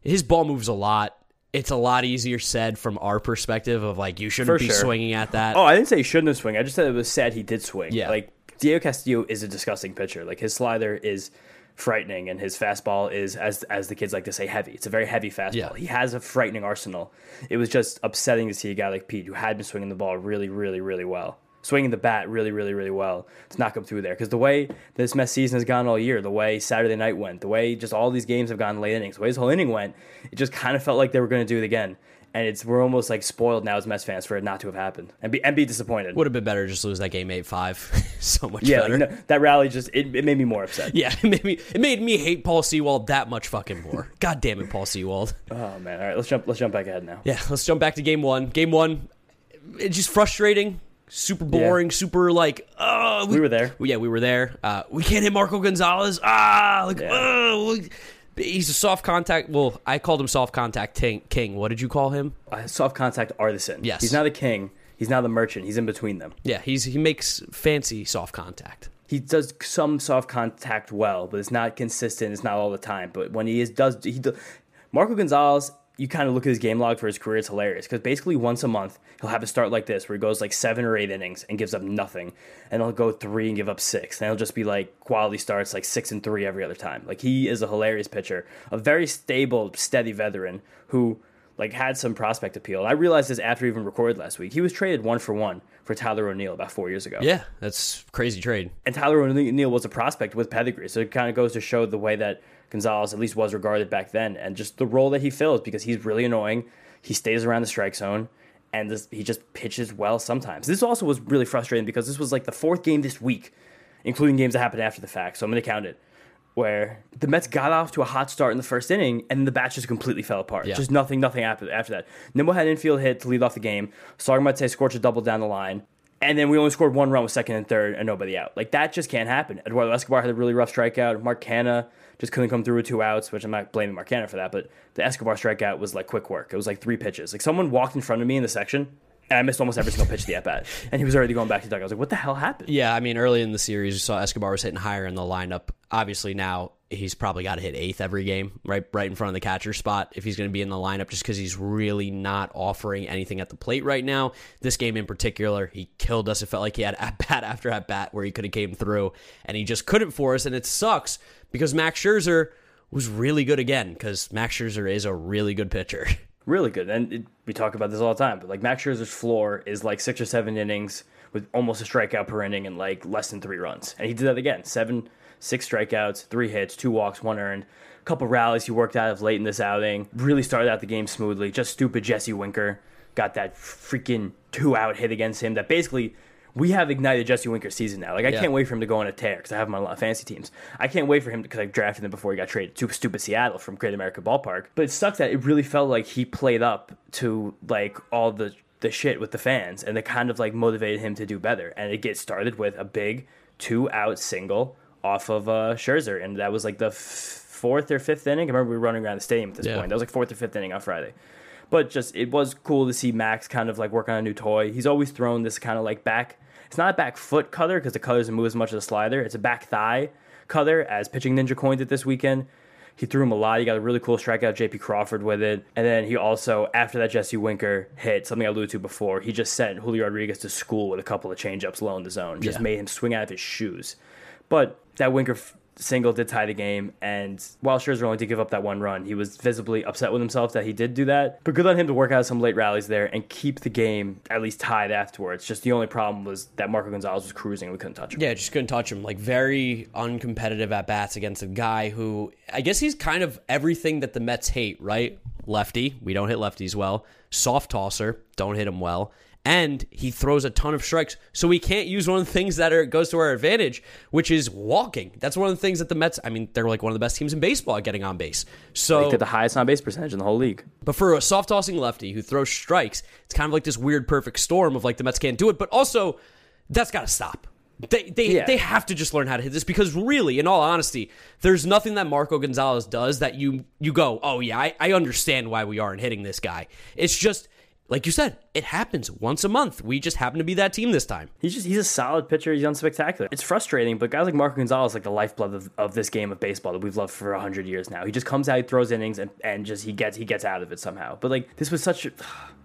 A: his ball moves a lot. It's a lot easier said from our perspective of like you shouldn't
B: For
A: be
B: sure.
A: swinging at that.
B: Oh, I didn't say he shouldn't have swung. I just said it was sad he did swing.
A: Yeah.
B: Like Diego Castillo is a disgusting pitcher. Like his slider is frightening and his fastball is as as the kids like to say heavy. It's a very heavy fastball.
A: Yeah.
B: He has a frightening arsenal. It was just upsetting to see a guy like Pete who had been swinging the ball really really really well. Swinging the bat really, really, really well to knock him through there. Because the way this Mets season has gone all year, the way Saturday night went, the way just all these games have gone late innings, the way this whole inning went, it just kind of felt like they were going to do it again. And it's we're almost like spoiled now as Mets fans for it not to have happened and be and be disappointed.
A: Would have been better to just lose that game eight five. so much
B: Yeah,
A: better.
B: like, no, that rally just it, it made me more upset.
A: Yeah, it made me it made me hate Paul Sewald that much fucking more. God damn it, Paul Sewald.
B: Oh man, all right, let's jump let's jump back ahead now.
A: Yeah, let's jump back to game one. Game one, it's just frustrating, super boring, super like, oh,
B: We were there.
A: Yeah, we were there. Uh, we can't hit Marco Gonzalez. Ah, like,
B: Yeah.
A: oh, he's a soft contact. Well, I called him soft contact ting- king. What did you call him?
B: Uh, soft contact artisan.
A: Yes.
B: he's not a king. He's not the merchant. He's in between them.
A: Yeah, he's he makes fancy soft contact.
B: He does some soft contact well, but it's not consistent. It's not all the time. But when he is does he do, Marco Gonzalez, you kind of look at his game log for his career. It's hilarious because basically once a month he'll have a start like this where he goes like seven or eight innings and gives up nothing, and he'll go three and give up six, and he'll just be like quality starts like six and three every other time. Like he is a hilarious pitcher, a very stable, steady veteran who like had some prospect appeal. I realized this after even recorded last week. He was traded one for one for Tyler O'Neill about four years ago.
A: Yeah, that's crazy trade.
B: And Tyler O'Neill was a prospect with pedigree. So it kind of goes to show the way that Gonzalez at least was regarded back then and just the role that he fills because he's really annoying. He stays around the strike zone and this, he just pitches well sometimes. This also was really frustrating because this was like the fourth game this week, including games that happened after the fact. So I'm going to count it. Where the Mets got off to a hot start in the first inning, and the bats just completely fell apart.
A: Yeah.
B: Just nothing, nothing after, after that. Nimmo had an infield hit to lead off the game. Sargamate scorched a double down the line. And then we only scored one run with second and third and nobody out. Like that just can't happen. Eduardo Escobar had a really rough strikeout. Mark Canha just couldn't come through with two outs, which I'm not blaming Mark Canha for that, but the Escobar strikeout was like quick work. It was like three pitches. Like someone walked in front of me in the section and I missed almost every single pitch of the at bat. And he was already going back to dugout. I was like, what the hell happened?
A: Yeah, I mean, early in the series, you saw Escobar was hitting higher in the lineup. Obviously, now he's probably got to hit eighth every game, right, right in front of the catcher spot if he's going to be in the lineup, just because he's really not offering anything at the plate right now. This game in particular, he killed us. It felt like he had at bat after at bat where he could have came through, and he just couldn't for us, and it sucks because Max Scherzer was really good again because Max Scherzer is a really good pitcher.
B: Really good. And it, we talk about this all the time, but like Max Scherzer's floor is like six or seven innings with almost a strikeout per inning and like less than three runs. And he did that again. Seven, six strikeouts, three hits, two walks, one earned. A couple rallies he worked out of late in this outing. Really started out the game smoothly. Just stupid Jesse Winker got that freaking two out hit against him that basically we have ignited Jesse Winker's season now. Like I
A: Yeah.
B: can't wait for him to go on a tear because I have him on a lot of fantasy teams. I can't wait for him because I drafted him before he got traded to stupid Seattle from Great America Ballpark. But it sucks that it really felt like he played up to like all the the shit with the fans, and it kind of like motivated him to do better. And it gets started with a big two out single off of uh, Scherzer, and that was like the f- fourth or fifth inning. I remember we were running around the stadium at this
A: Yeah.
B: point. That was like fourth or fifth inning on Friday. But just it was cool to see Max kind of like work on a new toy. He's always thrown this kind of like back. It's not a back foot cutter because the cutter doesn't move as much as a slider. It's a back thigh cutter, as Pitching Ninja coined it this weekend. He threw him a lot. He got a really cool strikeout, JP Crawford, with it. And then he also, after that Jesse Winker hit, something I alluded to before, he just sent Julio Rodriguez to school with a couple of changeups low in the zone. Just
A: Yeah.
B: made him swing out of his shoes. But that Winker f- single did tie the game, and while Scherzer only did give up that one run, he was visibly upset with himself that he did do that. But good on him to work out some late rallies there and keep the game at least tied afterwards. Just the only problem was that Marco Gonzalez was cruising; we couldn't touch him.
A: Yeah, just couldn't touch him. Like very uncompetitive at bats against a guy who I guess he's kind of everything that the Mets hate, right? Lefty, we don't hit lefties well. Soft tosser, don't hit him well. And he throws a ton of strikes, so we can't use one of the things that are goes to our advantage, which is walking. That's one of the things that the Mets. I mean, they're like one of the best teams in baseball at getting on base. So
B: He get the highest on base percentage in the whole league.
A: but for a soft tossing lefty who throws strikes, it's kind of like this weird perfect storm of like the Mets can't do it, but also that's got to stop. They they
B: Yeah.
A: they have to just learn how to hit this because really, in all honesty, there's nothing that Marco Gonzalez does that you you go, oh yeah, I, I understand why we aren't hitting this guy. It's just like you said, it happens once a month. We just happen to be that team this time.
B: He's just he's a solid pitcher. He's unspectacular. It's frustrating, but guys like Marco Gonzalez like the lifeblood of, of this game of baseball that we've loved for hundred years now. He just comes out, he throws innings, and, and just he gets he gets out of it somehow. But like this was such a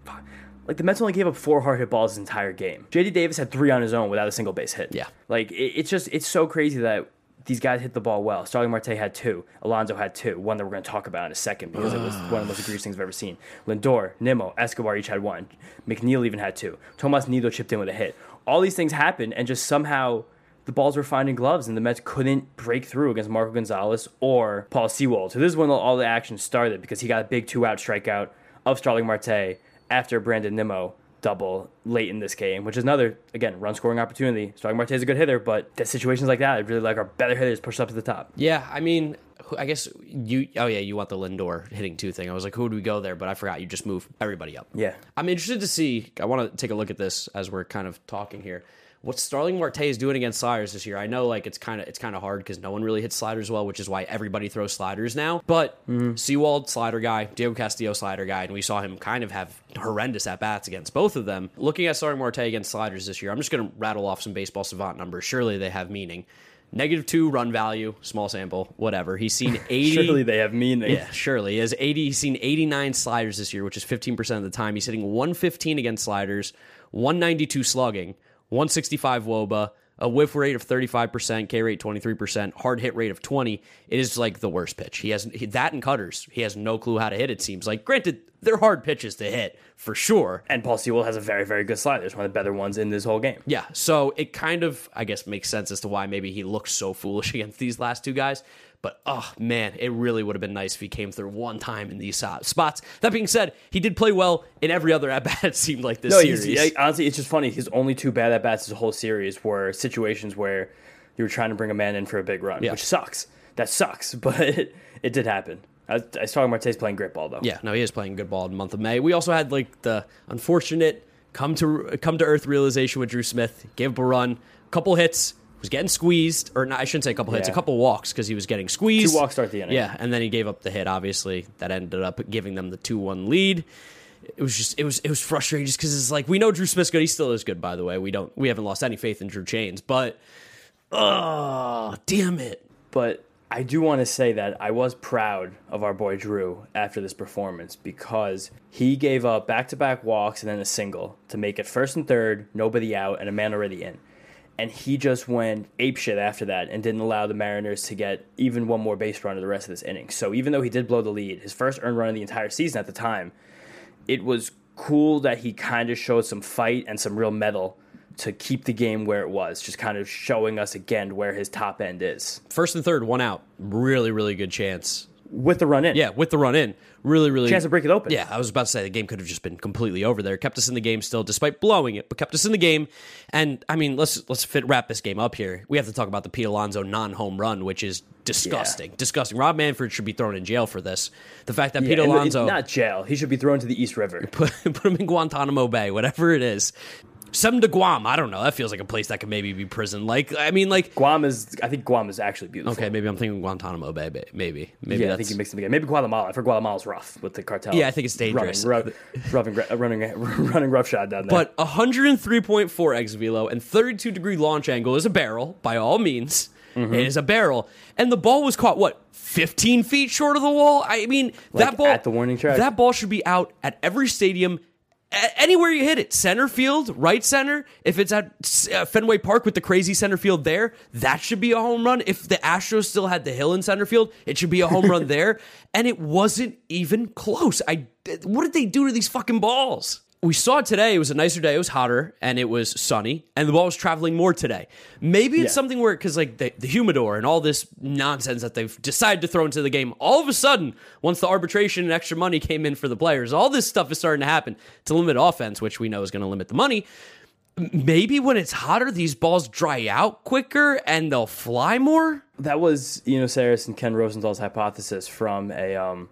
B: like the Mets only gave up four hard hit balls this entire game. JD Davis had three on his own without a single base hit.
A: Yeah.
B: like it, it's just it's so crazy that. These guys hit the ball well. Starling Marte had two. Alonso had two. One that we're going to talk about in a second because it was one of the most egregious things I've ever seen. Lindor, Nimmo, Escobar each had one. McNeil even had two. Tomas Nido chipped in with a hit. All these things happened, and just somehow the balls were finding gloves, and the Mets couldn't break through against Marco Gonzalez or Paul Sewald. So this is when all the action started because he got a big two-out strikeout of Starling Marte after Brandon Nimmo double late in this game, which is another again run scoring opportunity. Starling Marte is a good hitter, but the situations like that, I really like our better hitters pushed up to the top.
A: Yeah, I mean, I guess you. Oh yeah, you want the Lindor hitting two thing. I was like, who would we go there? But I forgot. You just move everybody up.
B: Yeah.
A: I'm interested to see. I want to take a look at this as we're kind of talking here. What Starling Marte is doing against sliders this year. I know, like it's kind of it's kind of hard because no one really hits sliders well, which is why everybody throws sliders now. But mm-hmm. Sewald slider guy, Diego Castillo slider guy, and we saw him kind of have horrendous at bats against both of them. Looking at Starling Marte against sliders this year, I'm just going to rattle off some baseball savant numbers. Surely they have meaning. Negative two run value, small sample, whatever. He's seen 80.
B: Surely they have meaning.
A: Yeah, surely. He has 80. He's seen 89 sliders this year, which is 15% of the time. He's hitting 115 against sliders, 192 slugging, 165 woba, a whiff rate of 35%, K rate 23%, hard hit rate of 20. It is like the worst pitch. He has he- that and cutters. He has no clue how to hit. It seems like. Granted, they're hard pitches to hit for sure.
B: And Paul Sewald has a very, very good slider. It's one of the better ones in this whole game.
A: Yeah, so it kind of, I guess, makes sense as to why maybe he looks so foolish against these last two guys. But oh man, it really would have been nice if he came through one time in these spots. That being said, he did play well in every other at bat. It seemed like this
B: No,
A: series.
B: he's, honestly, it's just funny. His only two bad at bats this whole series were situations where you were trying to bring a man in for a big run,
A: Yeah.
B: which sucks. That sucks, but it, it did happen. I, was- I saw Marte's playing great ball though.
A: Yeah, no, he is playing good ball in the month of May. We also had like the unfortunate come to come to earth realization with Drew Smith. Gave up a run, couple hits, was getting squeezed, or not, I shouldn't say a couple hits, a couple walks because he was getting squeezed.
B: Two walks start the inning.
A: Yeah, and then he gave up the hit. Obviously, that ended up giving them the two one lead. It was just it was it was frustrating just because it's like we know Drew Smith's good. He still is good, by the way. We don't we haven't lost any faith in Drew Chains, but oh damn it.
B: But I do want to say that I was proud of our boy Drew after this performance because he gave up back to back walks and then a single to make it first and third, nobody out, and a man already in. And he just went apeshit after that and didn't allow the Mariners to get even one more base run of the rest of this inning. So even though he did blow the lead, his first earned run of the entire season at the time, it was cool that he kind of showed some fight and some real mettle to keep the game where it was, just kind of showing us again where his top end is.
A: First and third, one out. Really, really good chance.
B: With the run in.
A: Yeah, with the run in. Really, really.
B: Chance to break it open.
A: Yeah, I was about to say the game could have just been completely over there. Kept us in the game still, despite blowing it, but kept us in the game. And I mean, let's let's fit wrap this game up here. We have to talk about the Pete Alonso non-home run, which is disgusting.
B: Yeah.
A: Disgusting. Rob Manfred should be thrown in jail for this. The fact that
B: Yeah,
A: Pete Alonso
B: Not jail. He should be thrown to the East River.
A: put, put him in Guantanamo Bay, whatever it is. Send him to Guam. I don't know. That feels like a place that could maybe be prison. Like, I mean, like,
B: Guam is, I think Guam is actually beautiful.
A: okay, maybe I'm thinking Guantanamo Bay. ba- Maybe, maybe
B: Yeah, I think you mixed them again. Maybe Guatemala. I heard Guatemala's rough with the cartel.
A: Yeah, I think it's dangerous.
B: Running, rough, and, gra- running, running roughshod down there.
A: But 103.4 x velo and 32 degree launch angle is a barrel by all means.
B: Mm-hmm.
A: It is a barrel, and the ball was caught what 15 feet short of the wall. I mean, that ball
B: at the warning track?
A: That ball should be out at every stadium. Anywhere you hit it, center field, right center. If it's at uh, Fenway Park with the crazy center field there, that should be a home run. If the Astros still had the hill in center field, it should be a home run there. And it wasn't even close. I what did they do to these fucking balls? We saw today. It was a nicer day. It was hotter and it was sunny, and the ball was traveling more today. Maybe it's
B: Yeah.
A: something where, because like the, the humidor and all this nonsense that they've decided to throw into the game, all of a sudden, once the arbitration and extra money came in for the players, all this stuff is starting to happen to limit offense, which we know is going to limit the money. Maybe when it's hotter, these balls dry out quicker and they'll fly more.
B: that was you know Sarris and Ken Rosenthal's hypothesis from a um,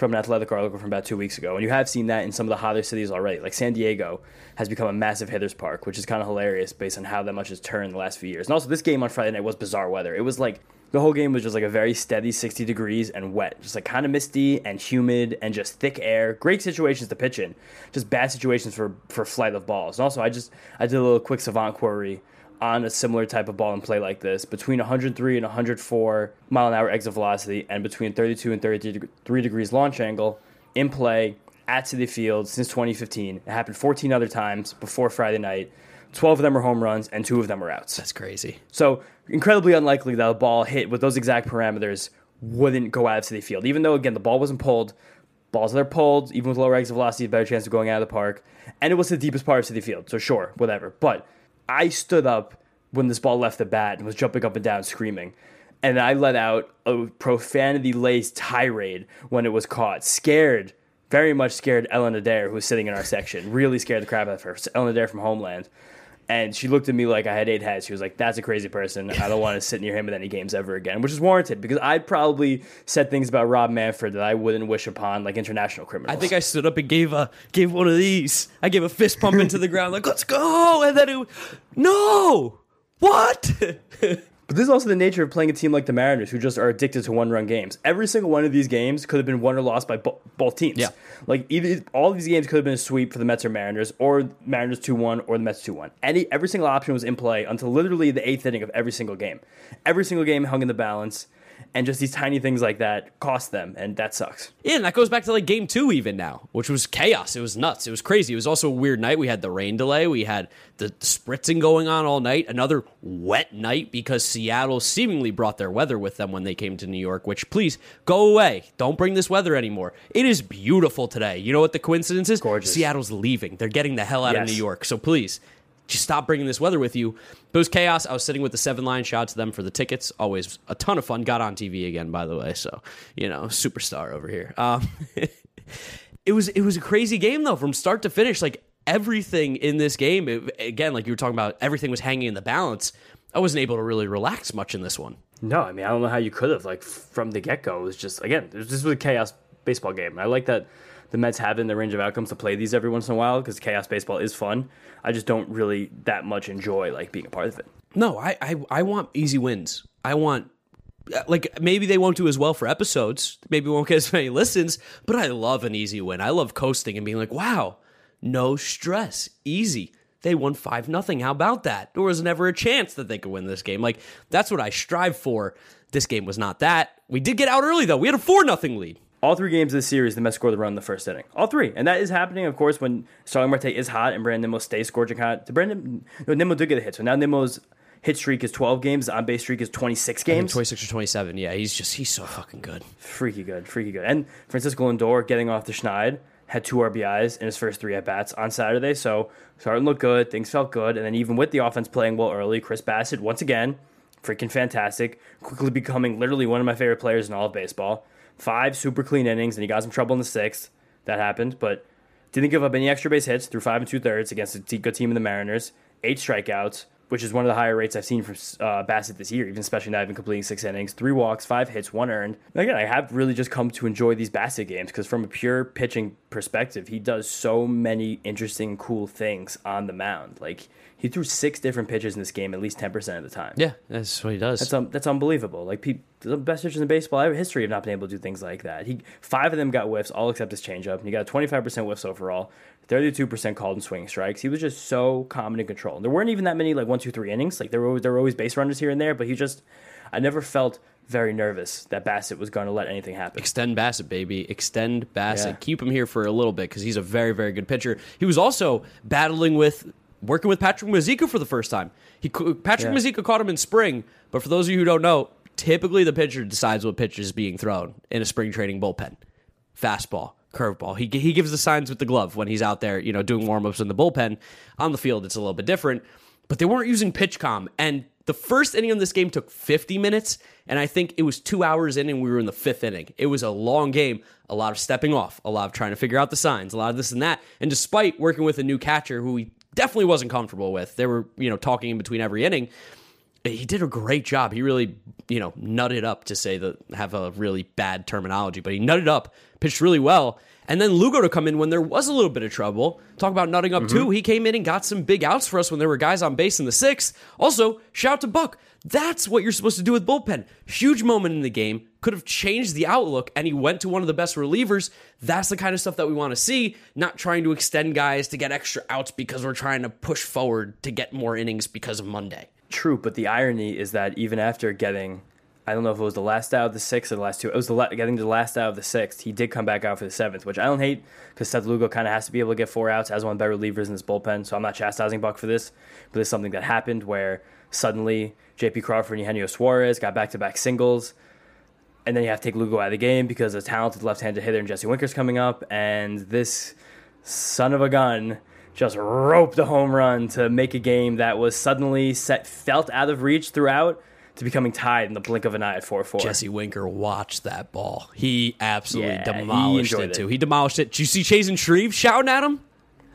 B: from an athletic article from about two weeks ago. And you have seen that in some of the hotter cities already. Like San Diego has become a massive hitters park, which is kind of hilarious based on how that much has turned the last few years. And also, this game on Friday night was bizarre weather. It was like the whole game was just like a very steady 60 degrees and wet, just like kind of misty and humid and just thick air. Great situations to pitch in, just bad situations for for flight of balls. And also, I just I did a little quick savant query on a similar type of ball and play like this between 103 and 104 mile an hour exit velocity and between 32 and 33 degrees launch angle in play at Citi Field since 2015. It happened 14 other times before Friday night. 12 of them are home runs and two of them are outs.
A: That's crazy.
B: So incredibly unlikely that a ball hit with those exact parameters wouldn't go out of Citi Field. Even though again the ball wasn't pulled, balls that are pulled, even with lower exit velocity, a better chance of going out of the park. And it was the deepest part of Citi Field, so sure, whatever. But I stood up when this ball left the bat and was jumping up and down screaming. And I let out a profanity laced tirade when it was caught. Scared, very much scared Ellen Adair, who was sitting in our section. Really scared the crap out of her. Ellen Adair from Homeland. And she looked at me like I had eight heads. She was like, "That's a crazy person. I don't want to sit near him at any games ever again," which is warranted because I'd probably said things about Rob Manfred that I wouldn't wish upon like international criminals.
A: I think I stood up and gave a gave one of these. I gave a fist pump into the ground, like "Let's go!" And then it, no, what?
B: But this is also the nature of playing a team like the Mariners, who just are addicted to one-run games. Every single one of these games could have been won or lost by bo- both teams.
A: Yeah.
B: Like either all of these games could have been a sweep for the Mets or Mariners, or Mariners two-one, or the Mets two-one. Any every single option was in play until literally the eighth inning of every single game. Every single game hung in the balance, and just these tiny things like that cost them, and that sucks.
A: Yeah, and that goes back to like game two even now, which was chaos. It was nuts. It was crazy. It was also a weird night. We had the rain delay. We had the spritzing going on all night. Another wet night because Seattle seemingly brought their weather with them when they came to New York, which please go away. Don't bring this weather anymore. It is beautiful today. You know what the coincidence is?
B: Gorgeous.
A: Seattle's leaving. They're getting the hell out of New York. So please, just stop bringing this weather with you. But it was chaos. I was sitting with the seven line. Shout out to them for the tickets. Always a ton of fun. Got on TV again, by the way. So you know, superstar over here. Um, it was it was a crazy game though, from start to finish. Like everything in this game, it- again, like you were talking about, everything was hanging in the balance. I wasn't able to really relax much in this one.
B: No, I mean I don't know how you could have like from the get go. It was just again, it was a chaos baseball game. I like that the Mets have in the range of outcomes to play these every once in a while because chaos baseball is fun. I just don't really that much enjoy like being a part of it.
A: No, I, I I want easy wins. I want uh, like maybe they won't do as well for episodes. Maybe won't get as many listens, but I love an easy win. I love coasting and being like, wow, no stress, easy. They won five nothing. How about that? There was never a chance that they could win this game. Like that's what I strive for. This game was not that. We did get out early though. We had a four nothing lead.
B: All three games of the series, the Mets scored the run in the first inning. All three. And that is happening, of course, when Starling Marte is hot and Brandon Nimmo stays scorching hot. Brandon no, Nimmo did get a hit, so now Nimmo's hit streak is 12 games, on base streak is 26 games.
A: 26 or 27. Yeah, he's just, he's so fucking good.
B: Freaky good, freaky good. And Francisco Lindor getting off the Schneid had two RBIs in his first three at bats on Saturday, so starting to look good. Things felt good. And then even with the offense playing well early, Chris Bassitt, once again, freaking fantastic, quickly becoming literally one of my favorite players in all of baseball. Five super clean innings, and he got some trouble in the sixth. That happened, but didn't give up any extra base hits through five and two thirds against a good team in the Mariners. Eight strikeouts, which is one of the higher rates I've seen from uh, Bassitt this year, even especially not even completing six innings. Three walks, five hits, one earned. And again, I have really just come to enjoy these Bassitt games because from a pure pitching perspective, he does so many interesting, cool things on the mound. Like he threw six different pitches in this game at least 10% of the time.
A: Yeah, that's what he does.
B: That's um, that's unbelievable. Like pe- the best pitchers in baseball ever history have not been able to do things like that. He five of them got whiffs, all except his changeup. And he got 25% whiffs overall, 32% called in swing strikes. He was just so calm and in control. And there weren't even that many like one, two, three innings. Like there were there were always base runners here and there, but he just I never felt very nervous that Bassitt was going to let anything happen.
A: Extend Bassitt, baby. Extend Bassitt.
B: Yeah.
A: Keep him here for a little bit because he's a very, very good pitcher. He was also battling with working with Patrick Mazeika for the first time. He Patrick
B: Yeah.
A: Caught him in spring, but for those of you who don't know, typically the pitcher decides what pitch is being thrown in a spring training bullpen. Fastball, curveball. He he gives the signs with the glove when he's out there, you know, doing warm ups in the bullpen. On the field, it's a little bit different, but they weren't using PitchCom and. The first inning of this game took 50 minutes, and I think it was two hours in, and we were in the fifth inning. It was a long game, a lot of stepping off, a lot of trying to figure out the signs, a lot of this and that. And despite working with a new catcher who he definitely wasn't comfortable with, they were, you know, talking in between every inning he did a great job. He really, you know, nutted up to say that have a really bad terminology, but he nutted up, pitched really well. And then Lugo to come in when there was a little bit of trouble. Talk about nutting up too. Mm-hmm. He came in and got some big outs for us when there were guys on base in the sixth. Also, shout out to Buck. That's what you're supposed to do with bullpen. Huge moment in the game. Could have changed the outlook, and he went to one of the best relievers. That's the kind of stuff that we want to see, not trying to extend guys to get extra outs because we're trying to push forward to get more innings because of Monday.
B: True, but the irony is that even after getting, I don't know if it was the last out of the sixth or the last two, it was the la- getting the last out of the sixth. He did come back out for the seventh, which I don't hate because Seth Lugo kind of has to be able to get four outs as one of the better relievers in this bullpen. So I'm not chastising Buck for this, but it's something that happened where suddenly J.P. Crawford and Eugenio Suarez got back-to-back singles. And then you have to take Lugo out of the game because a talented left-handed hitter and Jesse Winker's coming up, and this son of a gun just roped a home run to make a game that was suddenly set felt out of reach throughout to becoming tied in the blink of an eye at 4-4.
A: Jesse Winker watched that ball. He absolutely
B: Yeah,
A: demolished
B: enjoyed
A: it,
B: it.
A: too. He demolished it. Did you see Chasen Shreve shouting at him?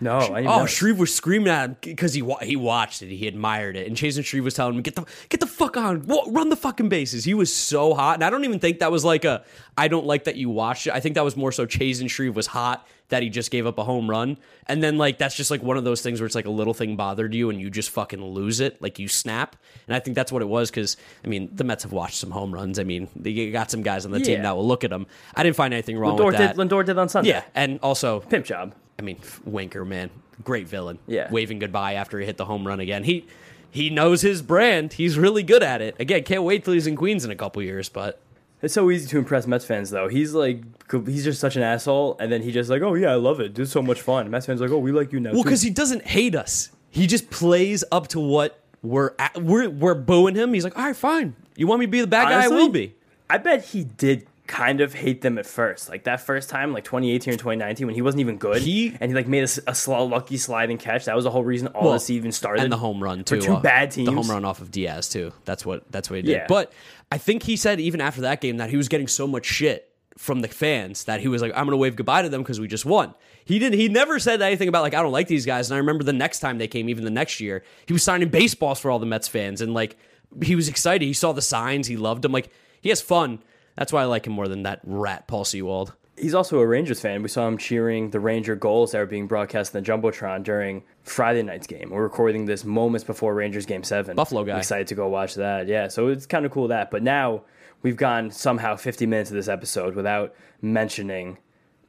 B: No, I didn't
A: Oh,
B: know.
A: Shreve was screaming at him because he wa- he watched it. He admired it, and Chasen Shreve was telling him, "Get the get the fuck on, run the fucking bases." He was so hot, and I don't even think that was like a I don't like that you watched it. I think that was more so Chasen Shreve was hot that he just gave up a home run, and then like that's just like one of those things where it's like a little thing bothered you and you just fucking lose it, like you snap. And I think that's what it was because I mean the Mets have watched some home runs. I mean they got some guys on the team
B: Yeah.
A: that will look at them. I didn't find anything wrong
B: Lindor
A: with that.
B: did, Lindor did on Sunday.
A: yeah, and also
B: Pimp job.
A: I mean, Winker, man, great villain.
B: Yeah.
A: waving goodbye after he hit the home run again. He he knows his brand. He's really good at it. Again, can't wait till he's in Queens in a couple years. But
B: It's so easy to impress Mets fans, though. He's like, he's just such an asshole, and then he just like, oh yeah, I love it. It's so much fun. Mets fans are like, oh, we like you now.
A: well, because he doesn't hate us. He just plays up to what we're at. we're we're booing him. He's like, all right, fine. You want me to be the bad guy? I will be.
B: I bet he did kind of hate them at first. Like that first time, like 2018 or 2019, when he wasn't even good.
A: He-
B: and he like made a slow, lucky sliding catch. That was the whole reason all
A: Well,
B: this even started.
A: and the home run too.
B: two
A: uh,
B: bad teams.
A: The home run off of Diaz too. That's what that's what he did.
B: Yeah.
A: But I think he said even after that game that he was getting so much shit from the fans that he was like, I'm gonna wave goodbye to them because we just won. He didn't. He never said anything about like I don't like these guys. And I remember the next time they came, even the next year, he was signing baseballs for all the Mets fans, and like he was excited. He saw the signs. He loved them. Like he has fun. That's why I like him more than that rat Paul Sewald.
B: He's also a Rangers fan. We saw him cheering the Ranger goals that were being broadcast in the Jumbotron during Friday night's game. We're recording this moments before Rangers game seven.
A: Buffalo guy.
B: I'm excited to go watch that. Yeah, so it's kind of cool that. But now we've gone somehow 50 minutes of this episode without mentioning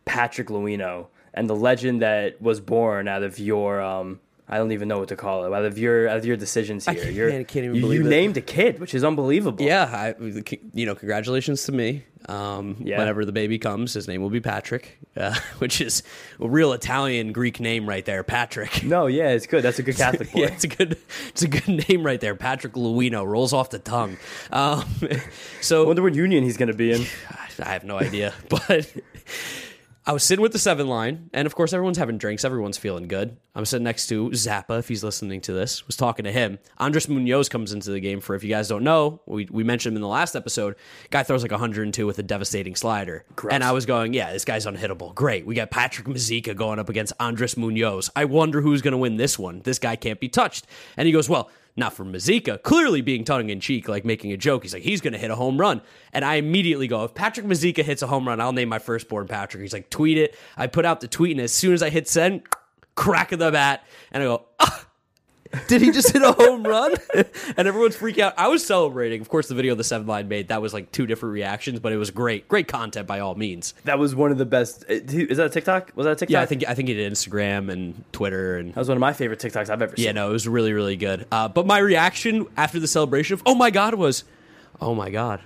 B: Patrick Luino and the legend that was born out of your um, I don't even know what to call it. Out of your out of your decisions here,
A: can't-
B: you're,
A: I can't even
B: you,
A: believe
B: you
A: it.
B: named a kid, which is unbelievable.
A: Yeah, I, you know, congratulations to me. Um,
B: Yeah.
A: Whenever the baby comes, his name will be Patrick, uh, which is a real Italian Greek name right there, Patrick.
B: No, yeah, it's good. That's a good Catholic boy.
A: Yeah, it's a good, it's a good name right there, Patrick Luino. Rolls off the tongue. Um, so
B: I wonder what union he's going to be in.
A: I have no idea, but I was sitting with the seven line, and of course, everyone's having drinks. Everyone's feeling good. I'm sitting next to Zappa, if he's listening to this. Was talking to him. Andres Munoz comes into the game. For if you guys don't know, we, we mentioned him in the last episode. Guy throws like 102 with a devastating slider,
B: Gross.
A: and I was going, "Yeah, this guy's unhittable. Great. We got Patrick Mazeika going up against Andres Munoz. I wonder who's going to win this one. This guy can't be touched." And he goes, "Well." Not for Mazeika, clearly being tongue in cheek, like making a joke. He's like, he's going to hit a home run. And I immediately go, if Patrick Mazeika hits a home run, I'll name my firstborn Patrick. He's like, tweet it. I put out the tweet, and as soon as I hit send, crack of the bat, and I go, ah, did he just hit a home run? and everyone's freaking out. I was celebrating. Of course, the video the seven line made, that was like two different reactions, but it was great. Great content by all means.
B: That was one of the best. uh, Is that a TikTok? Was that a TikTok?
A: Yeah, I think I think he did Instagram and Twitter and
B: that was one of my favorite TikToks I've ever seen.
A: Yeah, no, it was really, really good. Uh, but my reaction after the celebration of "Oh my God" was, "Oh my God."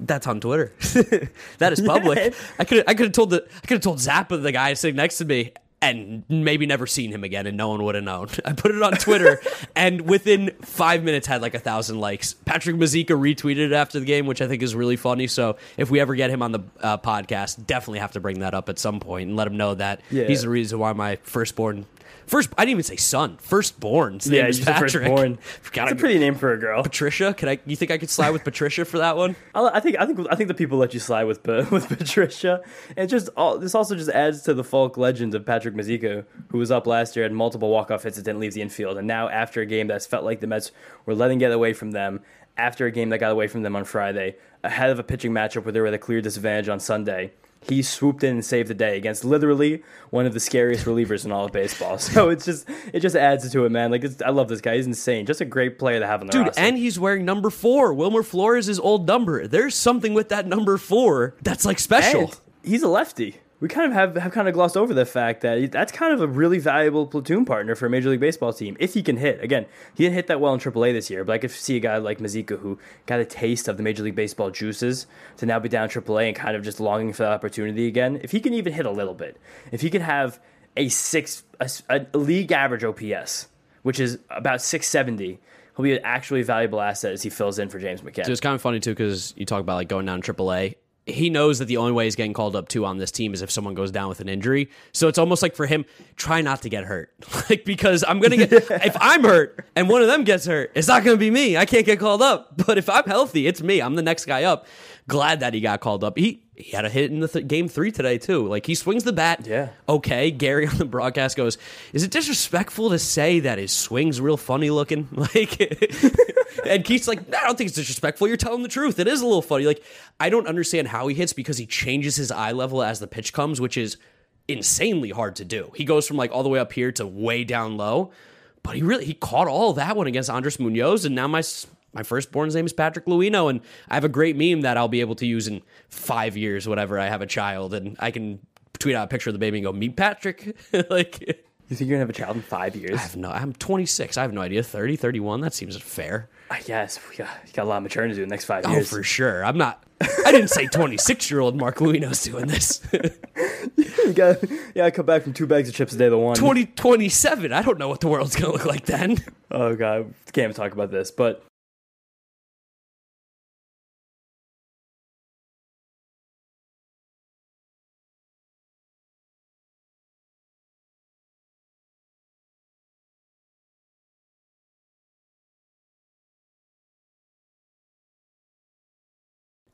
A: That's on Twitter. that is public.
B: Yeah.
A: I could I could have told the I could have told Zappa the guy sitting next to me and maybe never seen him again and no one would have known. I put it on Twitter and within five minutes had like a thousand likes. Patrick Mazeika retweeted it after the game, which I think is really funny. So if we ever get him on the uh, podcast, definitely have to bring that up at some point and let him know that
B: Yeah.
A: he's the reason why my firstborn First, I didn't even say son. Firstborn's name
B: Yeah,
A: is Patrick.
B: firstborn. That's a pretty name for a girl.
A: Patricia. Can I? You think I could slide with Patricia for that one?
B: I'll- think I think I think the people let you slide with with Patricia. And it just all this also just adds to the folk legend of Patrick Mazeika, who was up last year had multiple walk off hits that didn't leave the infield, and now after a game that's felt like the Mets were letting get away from them, after a game that got away from them on Friday, ahead of a pitching matchup where they were at a clear disadvantage on Sunday. He swooped in and saved the day against literally one of the scariest relievers in all of baseball. So it's just it just adds to it, man. Like it's, I love this guy. He's insane. Just a great player to have on the
A: Dude,
B: roster.
A: and he's wearing number four. Wilmer Flores' is old number. There's something with that number four that's like special.
B: And he's a lefty. We kind of have, have kind of glossed over the fact that that's kind of a really valuable platoon partner for a Major League Baseball team if he can hit. Again, he didn't hit that well in AAA this year, but I could see a guy like Mazeika who got a taste of the Major League Baseball juices to now be down AAA and kind of just longing for that opportunity again. If he can even hit a little bit, if he could have a six a, a league average OPS, which is about six seventy, he'll be an actually valuable asset as he fills in for James McCann.
A: So it's kind of funny too because you talk about like going down AAA. He knows that the only way he's getting called up to on this team is if someone goes down with an injury. So it's almost like for him, try not to get hurt, like because I'm gonna get if I'm hurt and one of them gets hurt, it's not gonna be me. I can't get called up. But if I'm healthy, it's me. I'm the next guy up. Glad that he got called up. He he had a hit in the th- game three today too. Like he swings the bat.
B: Yeah.
A: Okay. Gary on the broadcast goes, "Is it disrespectful to say that his swing's real funny looking?" Like. And Keith's like, I don't think it's disrespectful. You're telling the truth. It is a little funny. Like, I don't understand how he hits because he changes his eye level as the pitch comes, which is insanely hard to do. He goes from like all the way up here to way down low. But he really he caught all that one against Andres Munoz, and now my my firstborn's name is Patrick Luino, and I have a great meme that I'll be able to use in five years, whenever I have a child, and I can tweet out a picture of the baby and go, "Meet Patrick." like,
B: you think you're gonna have a child in five years?
A: I have no, I'm 26. I have no idea. 30, 31. That seems fair.
B: I guess we got, got a lot of maturing to do in the next five
A: oh,
B: years.
A: Oh, for sure. I'm not. I didn't say 26 year old Mark Luino's doing this.
B: you got yeah, I come back from two bags of chips a day to one.
A: 2027. I don't know what the world's gonna look like then.
B: Oh god, can't even talk about this. But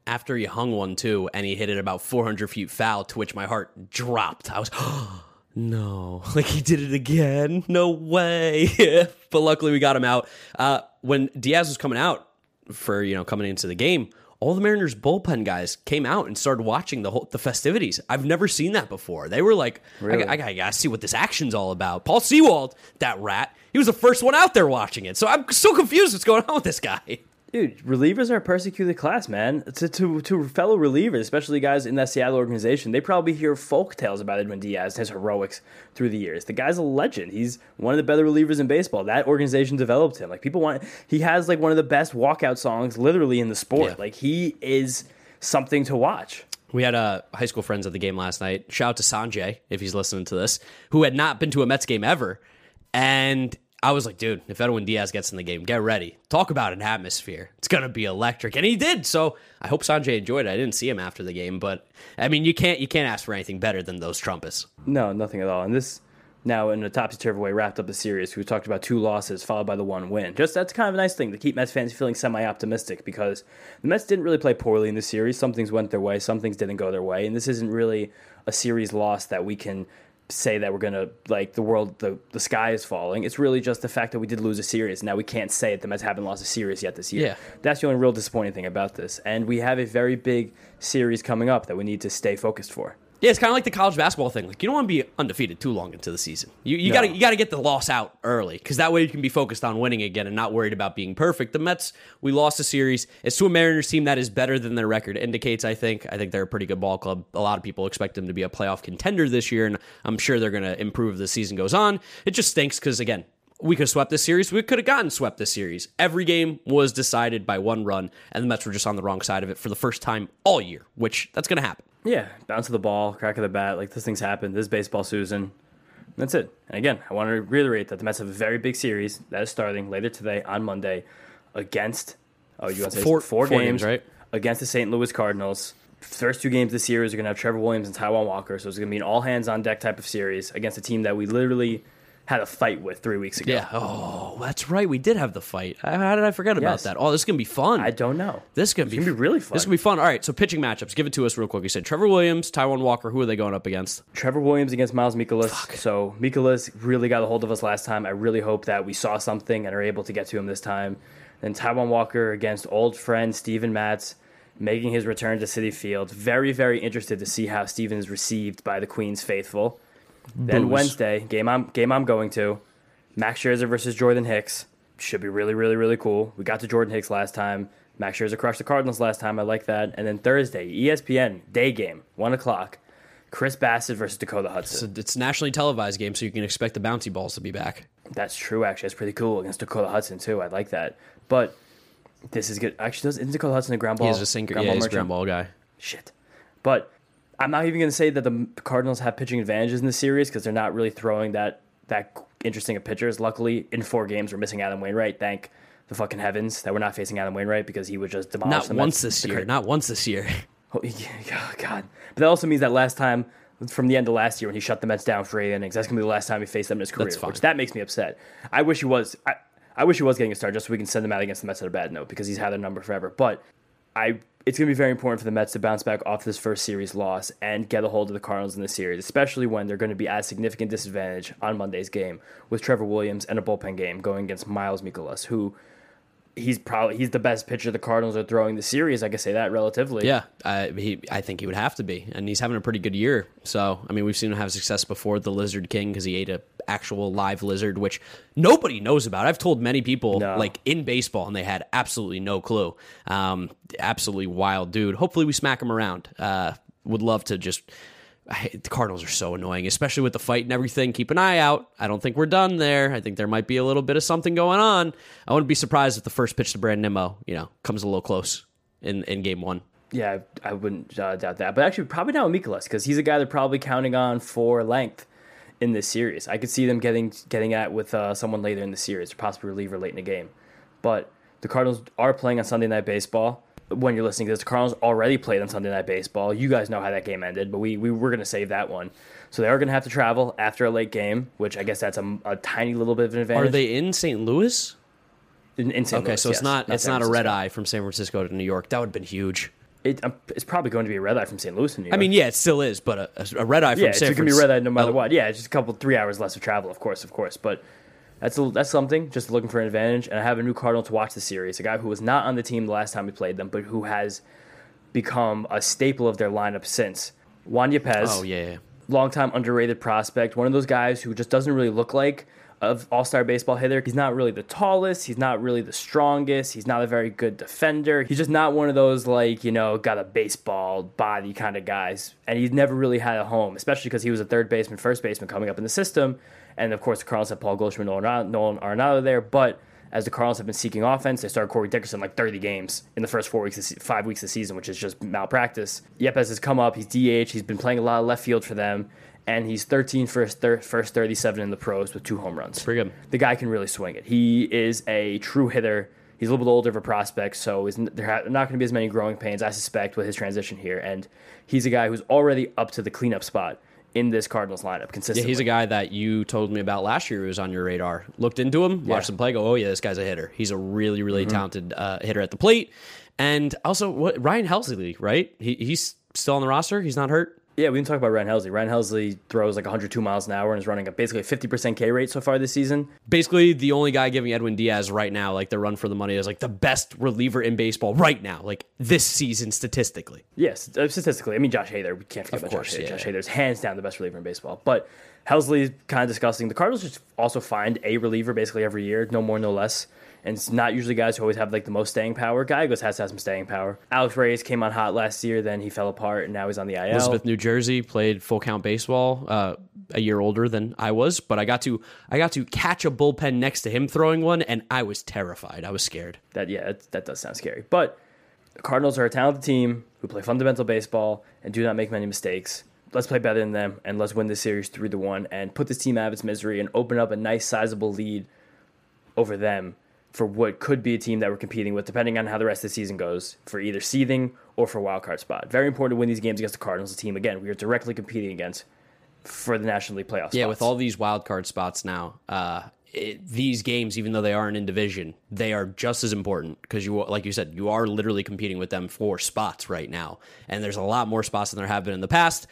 A: After he hung one too, and he hit it about 400 feet foul, to which my heart dropped. I was, no, like he did it again. No way. but luckily we got him out. Uh, when Diaz was coming out for you know coming into the game, all the Mariners bullpen guys came out and started watching the whole the festivities. I've never seen that before. They were like,
B: Really?
A: I, I, I gotta see what this action's all about. Paul Sewald, that rat, he was the first one out there watching it. So I'm so confused what's going on with this guy.
B: Dude, relievers are a persecuted class, man. To, to, to fellow relievers, especially guys in that Seattle organization, they probably hear folk tales about Edwin Diaz, and his heroics through the years. The guy's a legend. He's one of the better relievers in baseball. That organization developed him. Like people want, he has like one of the best walkout songs literally in the sport.
A: Yeah.
B: Like he is something to watch.
A: We had uh, high school friends at the game last night. Shout out to Sanjay, if he's listening to this, who had not been to a Mets game ever. And I was like, dude, if Edwin Diaz gets in the game, get ready. Talk about an atmosphere. It's going to be electric. And he did. So I hope Sanjay enjoyed it. I didn't see him after the game, but I mean, you can't you can't ask for anything better than those trumpets.
B: No, nothing at all. And this now in a topsy turvy way wrapped up the series. We talked about two losses followed by the one win. Just that's kind of a nice thing to keep Mets fans feeling semi optimistic because the Mets didn't really play poorly in the series. Some things went their way, some things didn't go their way, and this isn't really a series loss that we can say that we're gonna like the world the, the sky is falling. It's really just the fact that we did lose a series. Now we can't say it the Mets haven't lost a series yet this year.
A: Yeah.
B: That's the only real disappointing thing about this. And we have a very big series coming up that we need to stay focused for.
A: Yeah, it's kind of like the college basketball thing. Like you don't want to be undefeated too long into the season. You you
B: No.
A: got to you got to get the loss out early because that way you can be focused on winning again and not worried about being perfect. The Mets, we lost a series. It's to a Mariners team that is better than their record indicates. I think. I think they're a pretty good ball club. A lot of people expect them to be a playoff contender this year, and I'm sure they're going to improve as the season goes on. It just stinks because again. We could have swept this series. We could have gotten swept this series. Every game was decided by one run, and the Mets were just on the wrong side of it for the first time all year, which that's going to happen.
B: Yeah, bounce of the ball, crack of the bat, like this thing's happened. This is baseball, Susan. That's it. And again, I want to reiterate that the Mets have a very big series that is starting later today on Monday against oh you want to say
A: Four-
B: four,
A: four
B: games,
A: games, right?
B: Against the St. Louis Cardinals. First two games this series are going to have Trevor Williams and Taijuan Walker, so it's going to be an all hands on deck type of series against a team that we literally had a fight with three weeks ago.
A: Yeah. Oh, that's right. We did have the fight. How did I forget about
B: Yes.
A: that? Oh, this is gonna be fun.
B: I don't know.
A: This is gonna be,
B: gonna be really fun.
A: This is gonna be fun. All right. So pitching matchups. Give it to us real quick. You said Trevor Williams, Taijuan Walker. Who are they going up against?
B: Trevor Williams against Miles Mikolas. So Mikolas really got a hold of us last time. I really hope that we saw something and are able to get to him this time. Then Taijuan Walker against old friend Steven Matz, making his return to Citi Field. Very, very interested to see how Steven is received by the Queens faithful. Then
A: Booze.
B: Wednesday, game I'm game I'm going to, Max Scherzer versus Jordan Hicks. Should be really, really, really cool. We got to Jordan Hicks last time. Max Scherzer crushed the Cardinals last time. I like that. And then Thursday, ESPN day game, one o'clock. Chris Bassitt versus Dakota Hudson.
A: So it's a nationally televised game, so you can expect the bouncy balls to be back.
B: That's true. Actually, that's pretty cool against Dakota Hudson too. I like that. But this is good. Actually, isn't Dakota Hudson a ground ball?
A: He's a sinker.
B: ground
A: Yeah,
B: ball
A: he's a ground ball guy.
B: Shit. But I'm not even going to say that the Cardinals have pitching advantages in this series because they're not really throwing that that interesting of pitchers. Luckily, in four games, we're missing Adam Wainwright. Thank the fucking heavens that we're not facing Adam Wainwright because he would just demolish
A: Not
B: the
A: once this
B: The
A: year.
B: cra-
A: Not once this year.
B: Oh, yeah, God. But that also means that last time, from the end of last year when he shut the Mets down for eight innings, that's going to be the last time he faced them in his career,
A: That's fine.
B: which that makes me upset. I wish he was. I, I wish he was getting a start just so we can send him out against the Mets at a bad note because he's had their number forever. But I, it's going to be very important for the Mets to bounce back off this first series loss and get a hold of the Cardinals in the series, especially when they're going to be at a significant disadvantage on Monday's game with Trevor Williams and a bullpen game going against Miles Mikolas, who he's probably he's the best pitcher the Cardinals are throwing the series. I can say that relatively.
A: Yeah, I, he, I think he would have to be, and he's having a pretty good year. So, I mean, we've seen him have success before, the Lizard King, because he ate a actual live lizard, which nobody knows about. I've told many people,
B: No.
A: like in baseball, and they had absolutely no clue. Um, absolutely wild dude. Hopefully, we smack him around. Uh, would love to just. The Cardinals are so annoying, especially with the fight and everything. Keep an eye out. I don't think we're done there. I think there might be a little bit of something going on. I wouldn't be surprised if the first pitch to Brand Nimmo, you know, comes a little close in, in game one.
B: Yeah, I wouldn't uh, doubt that. But actually, probably not with Mikolas because he's a guy they're probably counting on for length in this series. I could see them getting getting at with uh, someone later in the series, or possibly reliever late in the game. But the Cardinals are playing on Sunday Night Baseball. When you're listening to this, the Cardinals already played on Sunday Night Baseball. You guys know how that game ended, but we, we were going to save that one. So they are going to have to travel after a late game, which I guess that's a, a tiny little bit of an advantage.
A: Are they in St. Louis?
B: in, in St.
A: Okay,
B: Louis,
A: so it's
B: yes,
A: not it's not a red eye from San Francisco to New York. That would have been huge.
B: It, um, it's probably going to be a red eye from St. Louis to New York.
A: I mean, yeah, it still is, but a, a red eye from
B: Yeah, it's going to be
A: Francisco.
B: red eye no matter what. Yeah, it's just a couple, three hours less of travel, of course, of course. But that's a, that's something. Just looking for an advantage, and I have a new Cardinal to watch the series. A guy who was not on the team the last time we played them, but who has become a staple of their lineup since. Juan Yepez,
A: Oh yeah, yeah.
B: longtime underrated prospect, one of those guys who just doesn't really look like of All Star baseball hitter. He's not really the tallest. He's not really the strongest. He's not a very good defender. He's just not one of those like you know got a baseball body kind of guys. And he's never really had a home, especially because he was a third baseman, first baseman coming up in the system. And of course, the Cardinals had Paul Goldschmidt, Nolan, Nolan Arenado there, but as the Cardinals have been seeking offense, they started Corey Dickerson like 30 games in the first four weeks, five weeks of the season, which is just malpractice. Yepez has come up. He's DH. He's been playing a lot of left field for them, and he's 13 for his thir- first 37 in the pros with two home runs.
A: Pretty good.
B: The guy can really swing it. He is a true hitter. He's a little bit older of a prospect, so is, there are not going to be as many growing pains, I suspect, with his transition here. And he's a guy who's already up to the cleanup spot in this Cardinals lineup consistently.
A: Yeah, he's a guy that you told me about last year who was on your radar. Looked into him, watched him play, go, oh yeah, this guy's a hitter. He's a really, really
B: Mm-hmm.
A: talented uh, hitter at the plate. And also, what Ryan Helsley, right? He, he's still on the roster. He's not hurt.
B: Yeah, we didn't talk about Ryan Helsley. Ryan Helsley throws like 102 miles an hour and is running a basically a 50% K rate so far this season.
A: Basically, the only guy giving Edwin Diaz right now, like the run for the money, is like the best reliever in baseball right now, like this season statistically.
B: Yes, uh, statistically. I mean, Josh Hader. We can't forget about
A: course,
B: Josh Hader.
A: yeah.
B: Josh Hader's hands down the best reliever in baseball. But Helsley's kind of disgusting. The Cardinals just also find a reliever basically every year, no more, no less. And it's not usually guys who always have like the most staying power. Gallegos has to have some staying power. Alex Reyes came on hot last year, then he fell apart, and now he's on the IL.
A: Elizabeth, New Jersey, played full count baseball. Uh, a year older than I was, but I got to I got to catch a bullpen next to him throwing one, and I was terrified. I was scared.
B: That yeah, that, that does sound scary. But the Cardinals are a talented team who play fundamental baseball and do not make many mistakes. Let's play better than them and let's win this series three to one and put this team out of its misery and open up a nice sizable lead over them for what could be a team that we're competing with, depending on how the rest of the season goes, for either seeding or for wild card spot. Very important to win these games against the Cardinals, a team again we are directly competing against for the National League playoffs.
A: Yeah, with all these wild card spots now, uh, it, these games, even though they aren't in division, they are just as important because you, like you said, you are literally competing with them for spots right now, and there's a lot more spots than there have been in the past.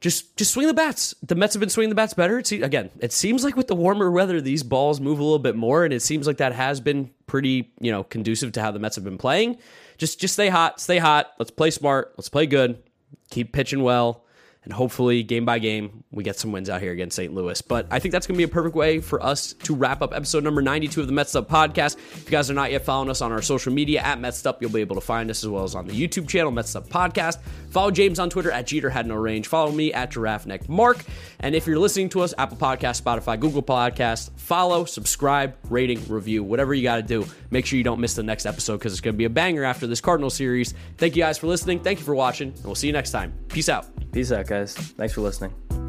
A: Just, just swing the bats. The Mets have been swinging the bats better. It's, again, it seems like with the warmer weather, these balls move a little bit more, and it seems like that has been pretty, you know, conducive to how the Mets have been playing. Just, just stay hot, stay hot. Let's play smart. Let's play good. Keep pitching well and hopefully game by game we get some wins out here against St. Louis. But I think that's going to be a perfect way for us to wrap up episode number 92 of the Metsed Up podcast. If you guys are not yet following us on our social media at Metsed Up, you'll be able to find us as well as on the YouTube channel Metsed Up podcast. Follow James on Twitter at Jeter Had No Range. Follow me at Giraffe Neck Mark. And if you're listening to us, Apple Podcast, Spotify, Google Podcast, follow, subscribe, rating, review, whatever you got to do. Make sure you don't miss the next episode because it's going to be a banger after this Cardinal series. Thank you guys for listening. Thank you for watching, and we'll see you next time. Peace out.
B: Peace out, guys. Thanks for listening.